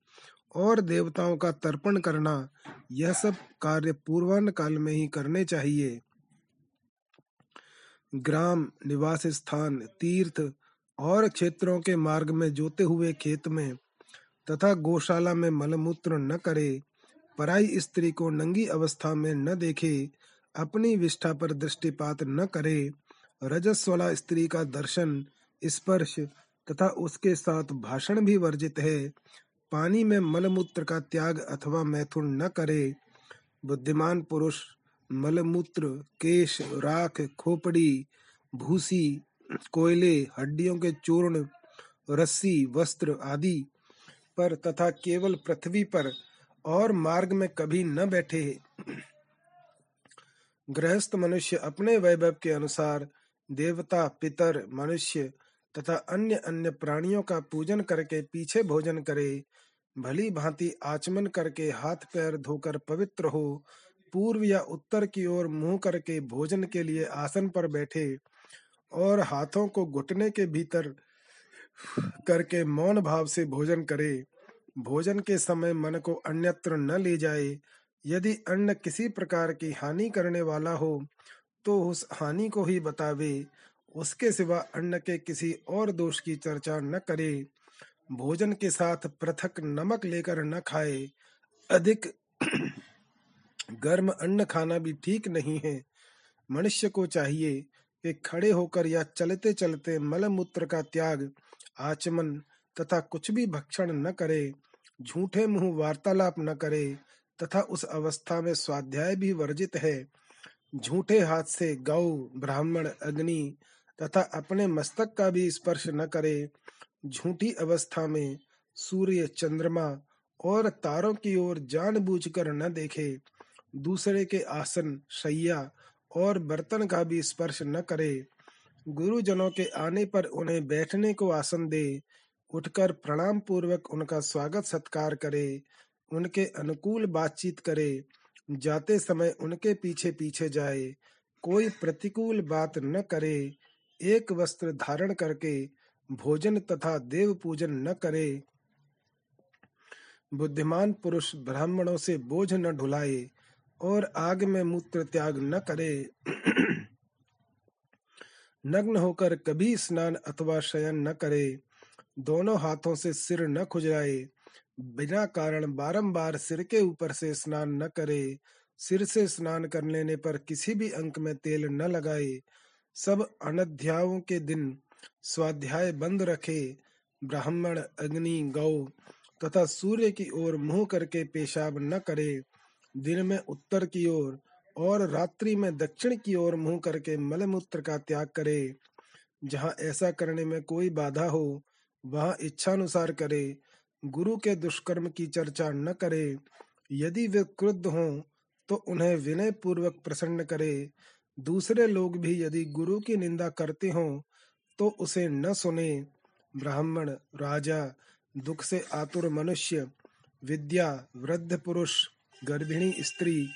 और देवताओं का तर्पण करना, यह सब कार्य पूर्वान्न काल में ही करने चाहिए। ग्राम, निवास स्थान, तीर्थ और क्षेत्रों के मार्ग में जोते हुए खेत में तथा गौशाला में मलमूत्र न करे, पराई स्त्री को नंगी अवस्था में न देखे, अपनी विष्ठा पर दृष्टिपात न करे, रजस्वला स्त्री का दर्शन, स्पर्श तथा उसके साथ भाषण भी वर्जित है पानी में मलमूत्र का त्याग अथवा मैथुन न करे। बुद्धिमान पुरुष, मलमूत्र, केश, राख, खोपड़ी, भूसी, कोयले, हड्डियों के चूर्ण, रस्सी, वस्त्र आदि पर तथा केवल पृथ्वी पर और मार्ग में कभी न बैठे। गृहस्थ मनुष्य अपने वैभव के अनुसार देवता, पितर, मनुष्य तथा अन्य अन्य प्राणियों का पूजन करके पीछे भोजन करे। भली भांति आचमन करके हाथ पैर धोकर पवित्र हो, पूर्व या उत्तर की ओर मुँह करके भोजन के लिए आसन पर बैठे और हाथों को घुटने के भीतर करके मौन भाव से भोजन करे। भोजन के समय मन को अन्यत्र न ले जाए। यदि अन्न किसी प्रकार की हानि करने वाला हो तो उस हानि को ही बतावे। उसके सिवा अन्न के किसी और दोष की चर्चा न करे। भोजन के साथ पृथक नमक लेकर न खाए। अधिक गर्म अन्न खाना भी ठीक नहीं है। मनुष्य को चाहिए कि खड़े होकर या चलते चलते मल मूत्र का त्याग, आचमन तथा कुछ भी भक्षण न करे, झूठे मुँह वार्तालाप न करे तथा उस अवस्था में स्वाध्याय भी वर्जित है। झूठे हाथ से गौ, ब्राह्मण, अग्नि तथा अपने मस्तक का भी स्पर्श न करे झूठी अवस्था में सूर्य चंद्रमा और तारों की ओर जानबूझकर न देखे, दूसरे के आसन शैया और बर्तन का भी स्पर्श न करे। गुरुजनों के आने पर उन्हें बैठने को आसन दे, उठकर प्रणाम पूर्वक उनका स्वागत सत्कार करे, उनके अनुकूल बातचीत करे, जाते समय उनके पीछे पीछे जाए, कोई प्रतिकूल बात न करे, एक वस्त्र धारण करके भोजन तथा देव पूजन न करे। बुद्धिमान पुरुष ब्राह्मणों से बोझ न ढुलाए और आग में मूत्र त्याग न करे। नग्न होकर कभी स्नान अथवा शयन न करे। दोनों हाथों से सिर न खुजलाए। बिना कारण बारंबार सिर के ऊपर से स्नान न करे। सिर से स्नान कर लेने पर किसी भी अंक में तेल न लगाए। सब अनध्यायों के दिन स्वाध्याय बंद रखे, ब्राह्मण, अग्नि, गौ तथा सूर्य की ओर मुँह करके पेशाब न करे। दिन में उत्तर की ओर और रात्रि में दक्षिण की ओर मुँह करके मलमूत्र का त्याग करे। जहाँ ऐसा करने में कोई बाधा हो, वहाँ इच्छानुसार करे। गुरु के दुष्कर्म की चर्चा न करे। यदि वे क्रुद्ध हों तो उन्हें विनय पूर्वक प्रसन्न करे। दूसरे लोग भी यदि गुरु की निंदा करते हों तो उसे न सुने ब्राह्मण, राजा, दुख से आतुर मनुष्य, विद्या, वृद्ध पुरुष, गर्भिणी स्त्री,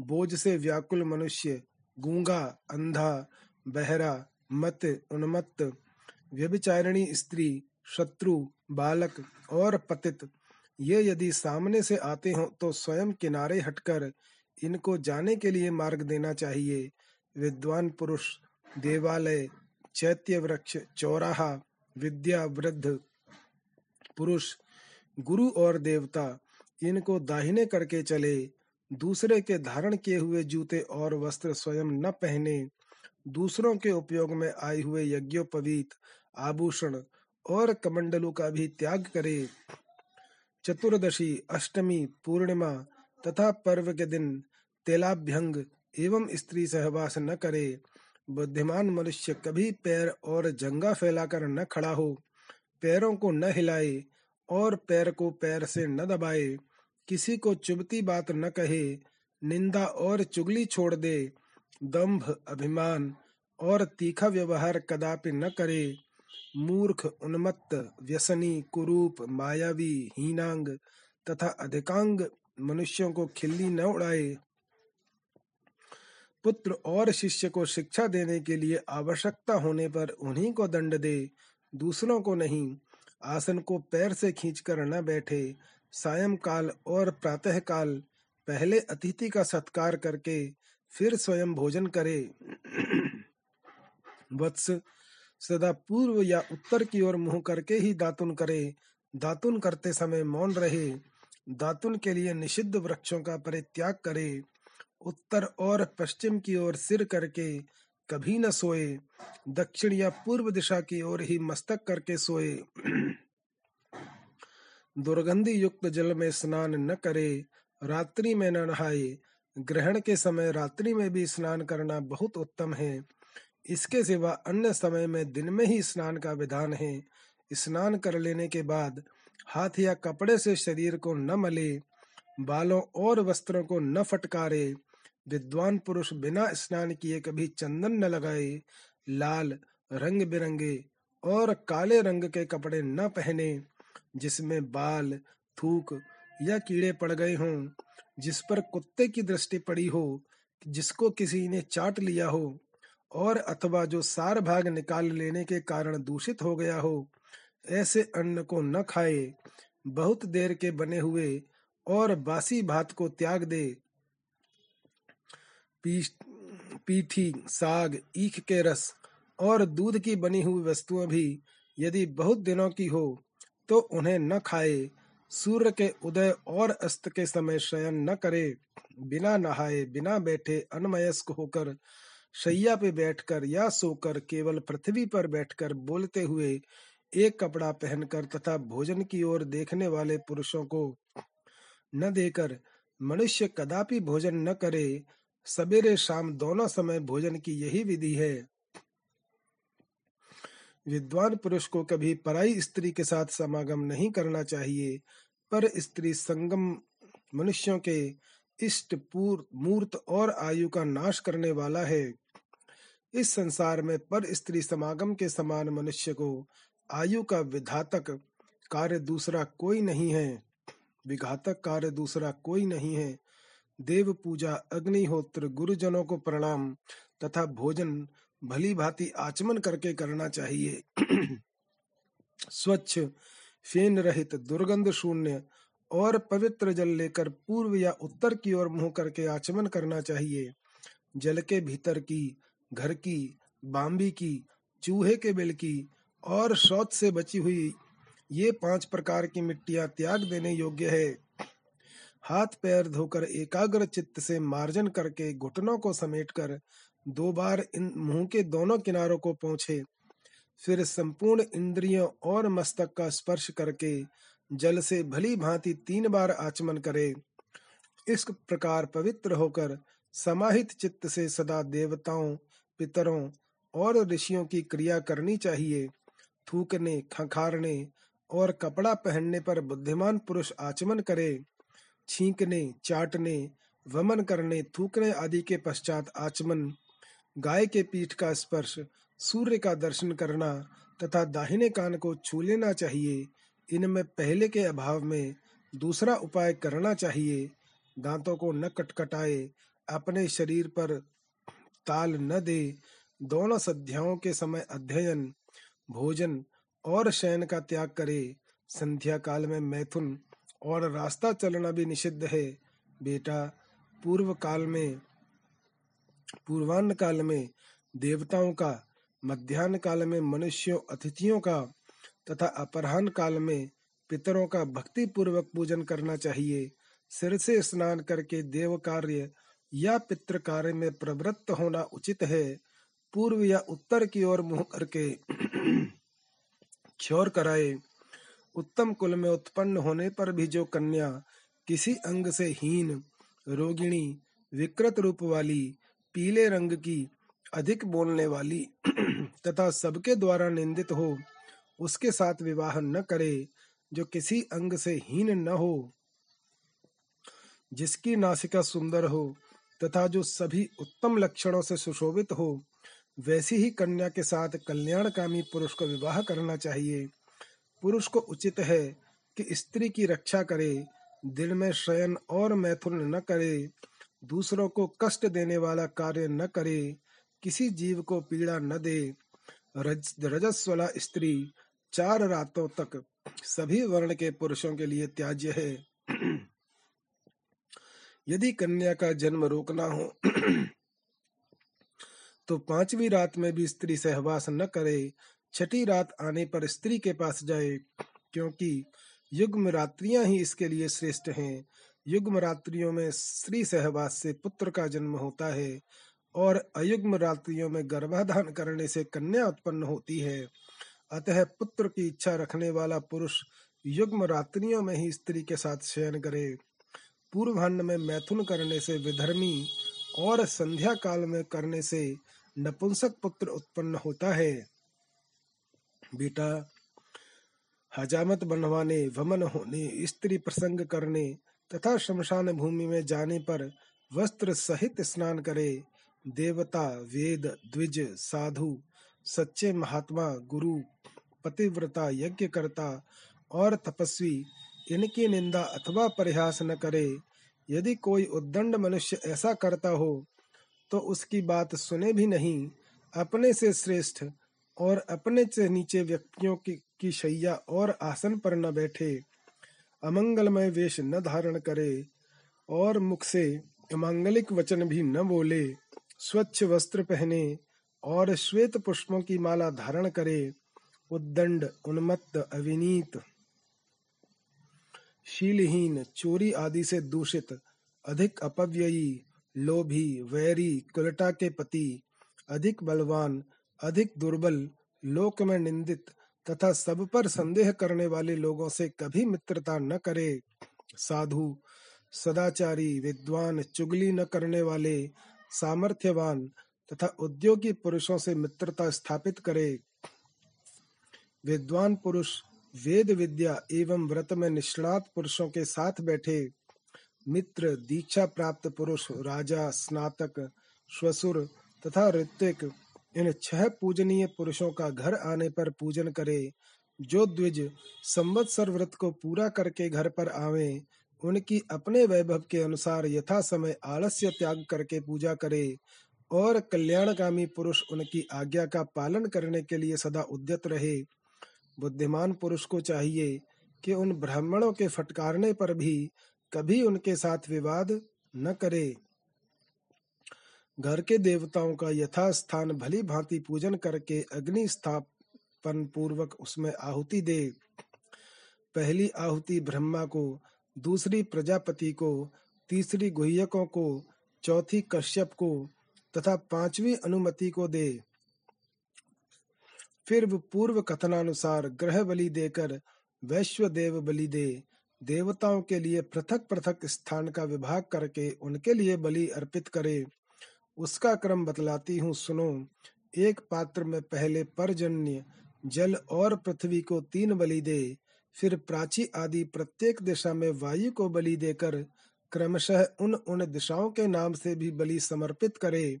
बोझ से व्याकुल मनुष्य, गूँगा, अंधा, बहरा, मत, उन्मत्त, व्यभिचारिणी स्त्री, शत्रु, बालक और पतित। ये यदि सामने से आते हो तो स्वयं किनारे हटकर इनको जाने के लिए मार्ग देना चाहिए। विद्वान पुरुष, देवालय चैत्य वृक्ष चौराहा, विद्या, वृद्ध, पुरुष, गुरु और देवता, इनको दाहिने करके चले, दूसरे के धारण किए हुए जूते और वस्त्र स्वयं न पहने, दूसरों के उपयोग में आए हुए यज्ञोपवीत, आभूषण और कमंडलों का भी त्याग करे। चतुर्दशी, अष्टमी, पूर्णिमा तथा पर्व के दिन तेलाभ्यंग एवं स्त्री सहवास न करे। बुद्धिमान मनुष्य कभी पैर और जंगा फैलाकर न खड़ा हो, पैरों को न हिलाए और पैर को पैर से न दबाए, किसी को चुभती बात न कहे, निंदा और चुगली छोड़ दे, दंभ, अभिमान और तीखा व्यवहार कदापि न करे, मूर्ख, उन्मत्त, व्यसनी, कुरूप, मायावी, हीनांग तथा अधिकांग मनुष्यों को खिल्ली न उड़ाए। पुत्र और शिष्य को शिक्षा देने के लिए आवश्यकता होने पर उन्हीं को दंड दे, दूसरों को नहीं। आसन को पैर से खींचकर न बैठे। सायं काल और प्रातः काल पहले अतिथि का सत्कार करके फिर स्वयं भोजन करे। वत्स सदा पूर्व या उत्तर की ओर मुँह करके ही दातुन करे। दातुन करते समय मौन रहे। दातुन के लिए निषिद्ध वृक्षों का परित्याग करे। उत्तर और पश्चिम की ओर सिर करके कभी न सोए, दक्षिण या पूर्व दिशा की ओर ही मस्तक करके सोए। दुर्गंधि युक्त जल में स्नान न करे, रात्रि में न नहाए, ग्रहण के समय रात्रि में भी स्नान करना बहुत उत्तम है। इसके सिवा अन्य समय में दिन में ही स्नान का विधान है। स्नान कर लेने के बाद हाथ या कपड़े से शरीर को न मले, बालों और वस्त्रों को न फटकारे विद्वान पुरुष बिना स्नान किए कभी चंदन न लगाए, लाल रंग बिरंगे और काले रंग के कपड़े न पहने, जिसमें बाल, थूक या कीड़े पड़ गए हों, जिस पर कुत्ते की दृष्टि पड़ी हो, जिसको किसी ने चाट लिया हो, और अथवा जो सार भाग निकाल लेने के कारण दूषित हो गया हो, ऐसे अन्न को न खाए, बहुत देर के बने हुए और बासी भात को त्याग दे पीठी साग, ईख के रस और दूध की बनी हुई वस्तुएँ भी यदि बहुत दिनों की हो तो उन्हें न खाए। सूर्य के उदय और अस्त के समय शयन न करे। बिना नहाए, बिना बैठे अनमयस्क होकर शैया पे बैठकर या सोकर केवल पृथ्वी पर बैठकर बोलते हुए एक कपड़ा पहनकर तथा भोजन की ओर देखने वाले पुरुषों को न देकर मनुष्य कदापि भोजन न करे सवेरे शाम दोनों समय भोजन की यही विधि है। विद्वान पुरुष को कभी पराई स्त्री के साथ समागम नहीं करना चाहिए, पर स्त्री संगम मनुष्यों के इष्ट मूर्त और आयु का नाश करने वाला है। इस संसार में पर स्त्री समागम के समान मनुष्य को आयु का विधातक कार्य दूसरा कोई नहीं है। विघातक कार्य दूसरा कोई नहीं है। देव पूजा अग्निहोत्र गुरुजनों को प्रणाम तथा भोजन भली भांति आचमन करके करना चाहिए। स्वच्छ, फेन रहित, दुर्गंध शून्य और पवित्र जल लेकर पूर्व या उत्तर की ओर मुँह करके आचमन करना चाहिए। जल के भीतर की, घर की बाम्बी की, चूहे के बिल की और शौच से बची हुई ये पाँच प्रकार की मिट्टियाँ त्याग देने योग्य है। हाथ पैर धोकर एकाग्र चित्त से मार्जन करके घुटनों को समेटकर दो बार इन मुँह के दोनों किनारों को पहुँचे फिर संपूर्ण इंद्रियों और मस्तक का स्पर्श करके जल से भली भांति तीन बार आचमन करे। इस प्रकार पवित्र होकर समाहित चित्त से सदा देवताओं, पितरों और ऋषियों की क्रिया करनी चाहिए। थूकने, खखारने और कपड़ा पहनने पर बुद्धिमान पुरुष आचमन करे। छींकने, चाटने, वमन करने, थूकने आदि के पश्चात आचमन, गाय के पीठ का स्पर्श, सूर्य का दर्शन करना तथा दाहिने कान को छू लेना चाहिए। इनमें पहले के अभाव में दूसरा उपाय करना चाहिए। दांतों को न कटकटाए, अपने शरीर पर ताल न दे। दोनों संध्याओं के समय अध्ययन, भोजन और शयन का त्याग करे। संध्या काल में मैथुन और रास्ता चलना भी निषिद्ध है। बेटा पूर्व काल में पूर्वान्न काल में देवताओं का मध्यान्ह काल में मनुष्यों, अतिथियों का तथा अपराह्न काल में पितरों का भक्ति पूर्वक पूजन करना चाहिए। सिर से स्नान करके देव कार्य या पितृ कार्य में प्रवृत्त होना उचित है। पूर्व या उत्तर की ओर मुँह करके क्षौर कराए। उत्तम कुल में उत्पन्न होने पर भी जो कन्या किसी अंग से हीन, रोगिणी, विकृत रूप वाली, पीले रंग की अधिक बोलने वाली तथा सबके द्वारा निंदित हो, उसके साथ विवाह न करे, जो किसी अंग से हीन न हो, जिसकी नासिका सुंदर हो तथा जो सभी उत्तम लक्षणों से सुशोभित हो, वैसी ही कन्या के साथ कल्याणकामी पुरुष को विवाह करना चाहिए। पुरुष को उचित है कि स्त्री की रक्षा करे दिन में शयन और मैथुन न करे दूसरों को कष्ट देने वाला कार्य न करे किसी जीव को पीड़ा न दे। रज, रजस्वला स्त्री चार रातों तक सभी वर्ण के पुरुषों के लिए त्याज्य है। यदि कन्या का जन्म रोकना हो तो पांचवी रात में भी स्त्री सहवास न करे छठी रात आने पर स्त्री के पास जाए, क्योंकि युग्म रात्रियाँ ही इसके लिए श्रेष्ठ हैं। युग्म रात्रियों में स्त्री सहवास से पुत्र का जन्म होता है, और अयुग्म रात्रियों में गर्भाधान करने से कन्या उत्पन्न होती है। अतः पुत्र की इच्छा रखने वाला पुरुष युग्म रात्रियों में ही स्त्री के साथ शयन करे। पूर्वान्न में मैथुन करने से विधर्मी, और संध्या काल में करने से नपुंसक पुत्र उत्पन्न होता है। बेटा, हजामत बनवाने, वमन होने, स्त्री प्रसंग करने, तथा शमशान भूमि में जाने पर वस्त्र सहित स्नान करे, देवता, वेद, द्विज, साधु, सच्चे महात्मा, गुरु, पतिव्रता यज्ञ करता और तपस्वी, इनकी निंदा अथवा परिहास न करे। यदि कोई उद्दंड मनुष्य ऐसा करता हो तो उसकी बात सुने भी नहीं, अपने से श्रेष्ठ और अपने से नीचे व्यक्तियों की, की शैया और आसन पर न बैठे। अमंगलमय वेश न धारण करे और मुख से अमांगलिक वचन भी न बोले। स्वच्छ वस्त्र पहने और श्वेत पुष्पों की माला धारण करे। उद्दंड उन्मत्त अविनीत शीलहीन चोरी आदि से दूषित अधिक अपव्ययी लोभी वैरी कुलटा के पति अधिक बलवान अधिक दुर्बल, लोक में निंदित तथा सब पर संदेह करने वाले लोगों से कभी मित्रता न करे। साधु, सदाचारी, विद्वान, चुगली न करने वाले, सामर्थ्यवान तथा उद्योगी पुरुषों से मित्रता स्थापित करे। विद्वान पुरुष वेद विद्या एवं व्रत में निष्णात पुरुषों के साथ बैठे। मित्र, दीक्षा प्राप्त पुरुष, राजा, स्नातक, श्वसुर तथा ऋत्विक इन छह पूजनीय पुरुषों का घर आने पर पूजन करे। जो द्विज संवत्सर व्रत को पूरा करके घर पर आवे, उनकी अपने वैभव के अनुसार यथा समय आलस्य त्याग करके पूजा करे और कल्याणकामी पुरुष उनकी आज्ञा का पालन करने के लिए सदा उद्यत रहे। बुद्धिमान पुरुष को चाहिए कि उन ब्राह्मणों के फटकारने पर भी कभी उनके साथ विवाद न करे। घर के देवताओं का यथास्थान भली भांति पूजन करके अग्नि स्थापन पूर्वक उसमें आहुति दे। पहली आहुति ब्रह्मा को, दूसरी प्रजापति को, तीसरी गुह्यकों को, चौथी कश्यप को तथा पांचवी अनुमति को दे। फिर पूर्व कथनानुसार ग्रह बलि देकर वैश्व देव बलि दे। देवताओं के लिए पृथक पृथक स्थान का विभाग करके उनके लिए बलि अर्पित करे। उसका क्रम बतलाती हूँ, सुनो। एक पात्र में पहले परजन्य जल और पृथ्वी को तीन बलि दे, फिर प्राची आदि प्रत्येक दिशा में वायु को बलि देकर क्रमशः उन उन दिशाओं के नाम से भी बलि समर्पित करे।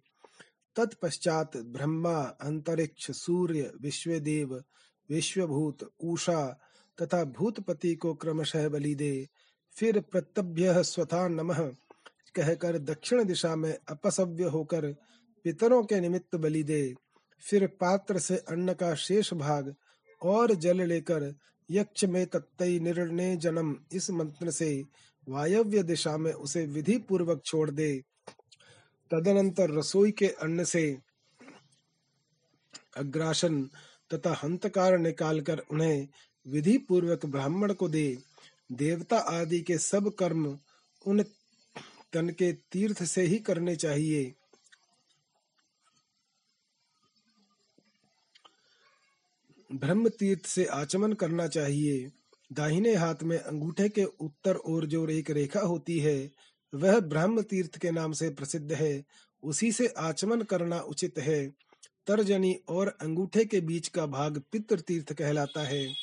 तत्पश्चात ब्रह्मा, अंतरिक्ष, सूर्य, विश्वदेव, विश्वभूत, उषा तथा भूतपति को क्रमशः बलि दे। फिर प्रत्यभ्य स्वथा नमः। कहकर दक्षिण दिशा में अपसव्य होकर पितरों के निमित्त बलि दे, फिर पात्र से अन्न का शेष भाग और जल लेकर यक्ष में तत्तई निर्णय जन्म इस मंत्र से वायव्य दिशा में उसे विधि पूर्वक छोड़ दे। तदनंतर रसोई के अन्न से अग्रासन तथा हंतकार निकालकर उन्हें विधि पूर्वक ब्राह्मण को दे। देवता आदि के सब कर्म उन तन के तीर्थ से ही करने चाहिए। ब्रह्म तीर्थ से आचमन करना चाहिए। दाहिने हाथ में अंगूठे के उत्तर ओर जो एक रेखा होती है, वह ब्रह्म तीर्थ के नाम से प्रसिद्ध है। उसी से आचमन करना उचित है। तर्जनी और अंगूठे के बीच का भाग पितृ तीर्थ कहलाता है।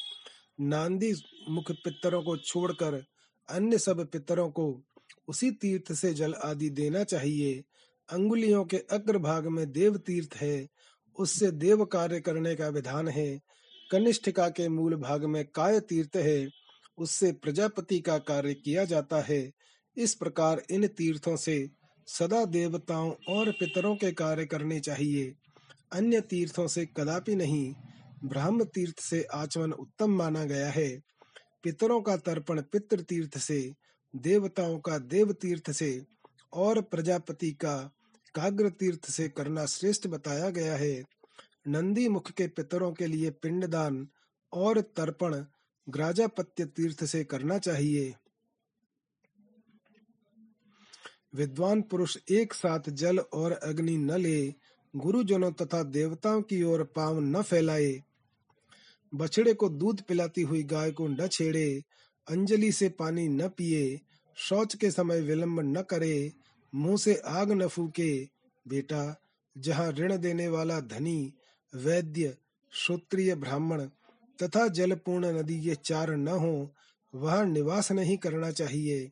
नांदी मुख पितरों को छोड़कर अन्य सब पितरों को उसी तीर्थ से जल आदि देना चाहिए। अंगुलियों के अग्र भाग में देव तीर्थ है, उससे देव कार्य करने का विधान है। कनिष्ठिका के मूल भाग में काय तीर्थ है, उससे प्रजापति का कार्य किया जाता है। इस प्रकार इन तीर्थों से सदा देवताओं और पितरों के कार्य करने चाहिए। अन्य तीर्थों से कदापि नहीं, ब्रह्म तीर्थ से आचमन उत्तम माना गया है। पितरों का तर्पण पितृ तीर्थ से देवताओं का देव तीर्थ से और प्रजापति का काग्र तीर्थ से करना श्रेष्ठ बताया गया है। नंदी मुख के पितरों के लिए पिंडदान और तर्पण ग्राजापत्य तीर्थ से करना चाहिए। विद्वान पुरुष एक साथ जल और अग्नि न ले, गुरुजनों तथा देवताओं की ओर पाव न फैलाए। बछड़े को दूध पिलाती हुई गाय को न छेड़े अंजलि से पानी न पिए, शौच के समय विलंब न करे, मुँह से आग न फूके, बेटा, जहाँ ऋण देने वाला धनी, वैद्य श्रोत्रिय ब्राह्मण तथा जलपूर्ण नदी ये चार न हो, वहाँ निवास नहीं करना चाहिए।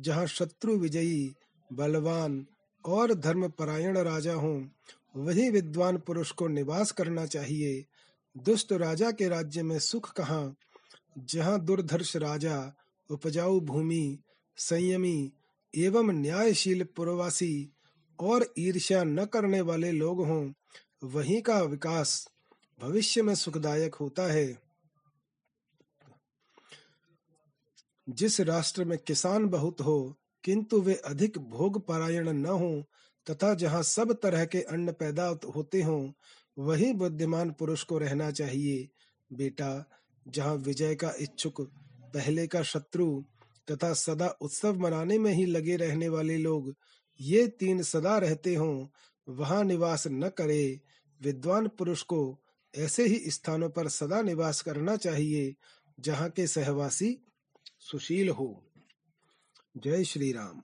जहाँ शत्रु विजयी, बलवान और धर्म परायण राजा हो, वही विद्वान पुरुष को निवास करना चाहिए। दुष्ट राजा के राज्य में सुख कहाँ जहाँ दुर्धर्ष राजा उपजाऊ भूमि, संयमी एवं न्यायशील पुरवासी और ईर्ष्या न करने वाले लोग हों, वहीं का विकास भविष्य में सुखदायक होता है। जिस राष्ट्र में किसान बहुत हो, किंतु वे अधिक भोग परायण न हो तथा जहाँ सब तरह के अन्न पैदा होते हों, वही बुद्धिमान पुरुष को रहना चाहिए। बेटा जहाँ विजय का इच्छुक, पहले का शत्रु तथा सदा उत्सव मनाने में ही लगे रहने वाले लोग, ये तीन सदा रहते हों, वहाँ निवास न करे, विद्वान पुरुष को ऐसे ही स्थानों पर सदा निवास करना चाहिए, जहाँ के सहवासी सुशील हो। जय श्री राम।